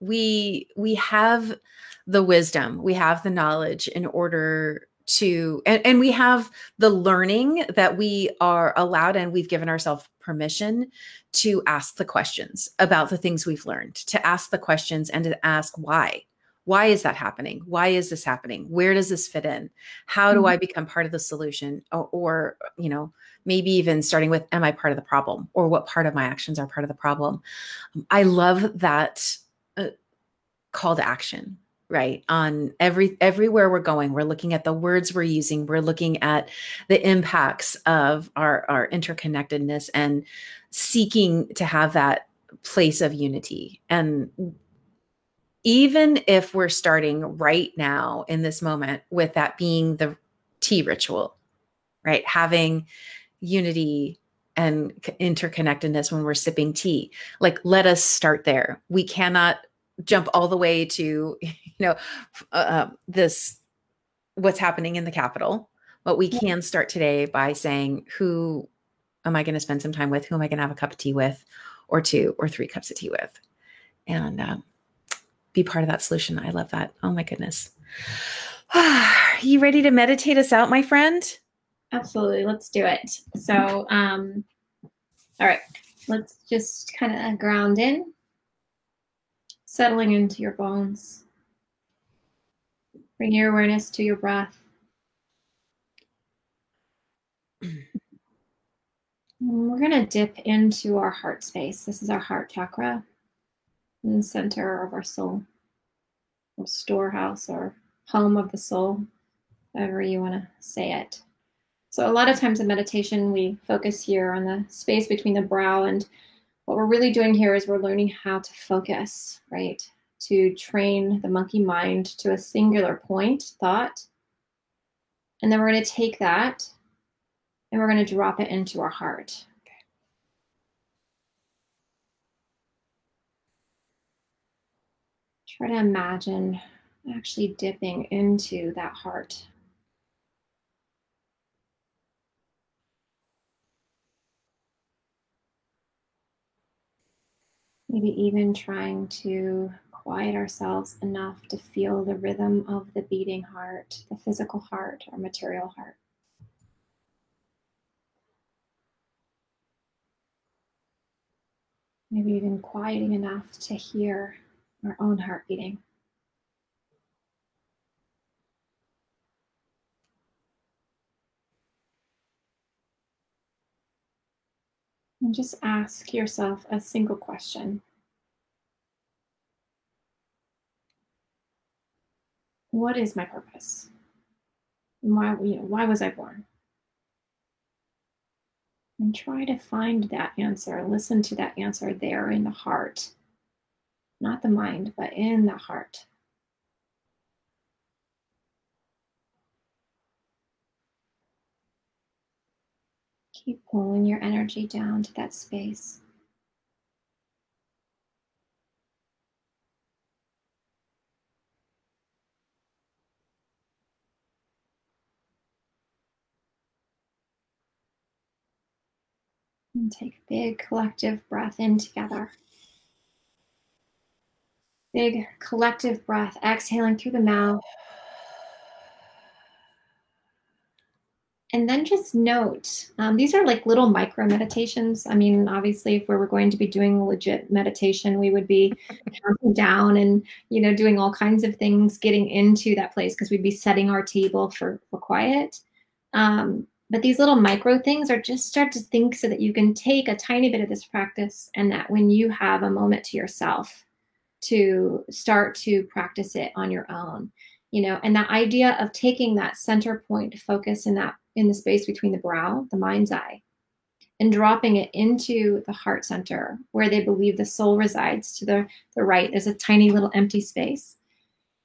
We we have the wisdom, we have the knowledge in order to and, and we have the learning that we are allowed and we've given ourselves permission to ask the questions about the things we've learned to ask the questions and to ask why. Why is that happening? Why is this happening? Where does this fit in? How do mm-hmm. i become part of the solution? Or, or, you know maybe even starting with am i part of the problem? Or what part of my actions are part of the problem? I love that uh, call to action right on every everywhere we're going we're looking at the words we're using we're looking at the impacts of our our interconnectedness and seeking to have that place of unity and even if we're starting right now in this moment with that being the tea ritual right having unity and interconnectedness when we're sipping tea. Like, let us start there. We cannot jump all the way to, you know, uh, uh this what's happening in the capital but we can start today by saying, who am I going to spend some time with? Who am I going to have a cup of tea with, or two or three cups of tea with, and um, be part of that solution. I love that. Oh my goodness. Are you ready to meditate us out, my friend? Absolutely. Let's do it. So, um, all right, let's just kind of ground in, settling into your bones. Bring your awareness to your breath. we're going to dip into our heart space. This is our heart chakra in the center of our soul, or storehouse, or home of the soul, however you want to say it. So, a lot of times in meditation, we focus here on the space between the brow. And what we're really doing here is we're learning how to focus, right? To train the monkey mind to a singular point, thought. And then we're going to take that and we're going to drop it into our heart. Try to imagine actually dipping into that heart. Maybe even trying to quiet ourselves enough to feel the rhythm of the beating heart, the physical heart or material heart. Maybe even quieting enough to hear our own heart beating. And just ask yourself a single question. What is my purpose? why, you know, why was I born? And try to find that answer, listen to that answer there in the heart. Not the mind, but in the heart. Keep pulling your energy down to that space. And take a big collective breath in together. Big collective breath, exhaling through the mouth. And then just note, um, these are like little micro meditations. I mean, obviously, if we were going to be doing legit meditation, we would be counting down and, you know, doing all kinds of things, getting into that place because we'd be setting our table for, for quiet. Um, but these little micro things are just start to think so that you can take a tiny bit of this practice and that when you have a moment to yourself to start to practice it on your own you know and that idea of taking that center point focus in that in the space between the brow, the mind's eye, and dropping it into the heart center where they believe the soul resides to the, the right. There's a tiny little empty space.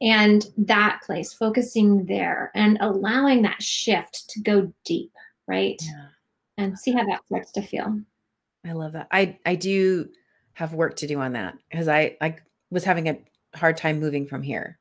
And that place, focusing there and allowing that shift to go deep, right? Yeah. And see how that starts to feel. I love that. I I do have work to do on that because I I was having a hard time moving from here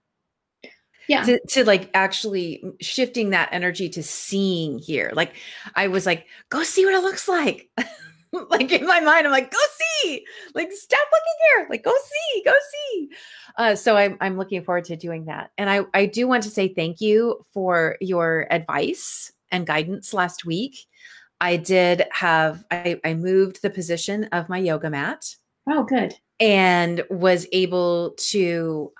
yeah to, to like actually shifting that energy to seeing here like i was like go see what it looks like like in my mind i'm like go see like stop looking here like go see go see. Uh, so I'm, I'm looking forward to doing that. And I, I do want to say thank you for your advice and guidance last week. I did have i, I moved the position of my yoga mat oh good. and was able to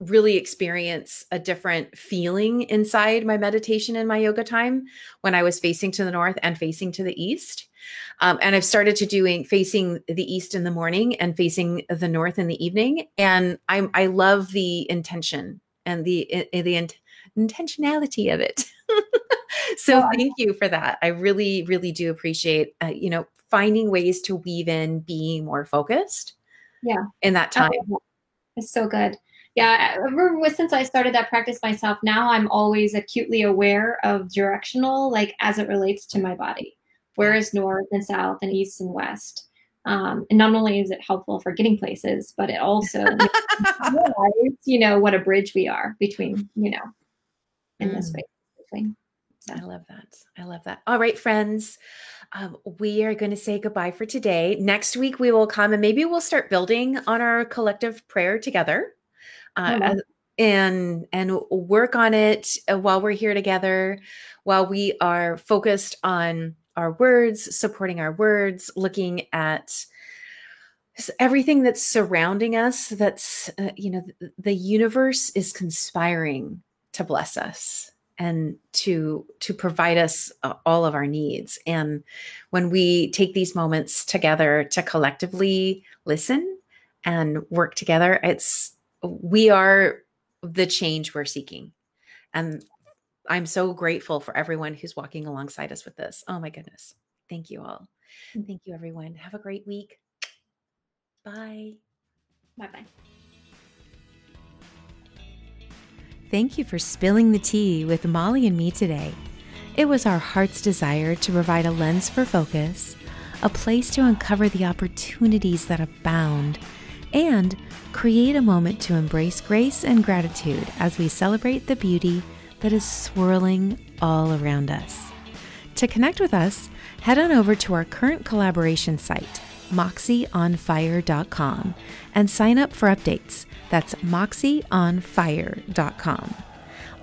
really experience a different feeling inside my meditation and my yoga time when I was facing to the north and facing to the east. Um, and I've started to doing facing the east in the morning and facing the north in the evening. And I'm I love the intention and the the intentionality of it. so oh, thank you for that. I really really do appreciate uh, you know finding ways to weave in being more focused. Yeah, in that time. It's so good yeah, since I started that practice myself, now I'm always acutely aware of directional, like as it relates to my body. Where is north and south and east and west? Um, and not only is it helpful for getting places, but it also realize, you know, what a bridge we are between, you know, in mm. this space between. So. I love that. I love that. All right, friends. Um, we are going to say goodbye for today. Next week, we will come and maybe we'll start building on our collective prayer together. Uh, mm-hmm. and and work on it while we're here together while we are focused on our words supporting our words looking at everything that's surrounding us that's uh, you know the, the universe is conspiring to bless us and to to provide us uh, all of our needs. And when we take these moments together to collectively listen and work together it's we are the change we're seeking. And i'm so grateful for everyone who's walking alongside us with this. Oh my goodness. Thank you all. Mm. thank you everyone. Have a great week. Bye. Bye bye Thank you for spilling the tea with Molly and me today. It was our heart's desire to provide a lens for focus, a place to uncover the opportunities that abound, and create a moment to embrace grace and gratitude as we celebrate the beauty that is swirling all around us. To connect with us, head on over to our current collaboration site, moxieonfire.com, and sign up for updates. That's moxieonfire.com.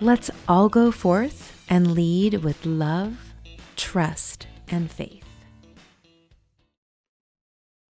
Let's all go forth and lead with love, trust, and faith.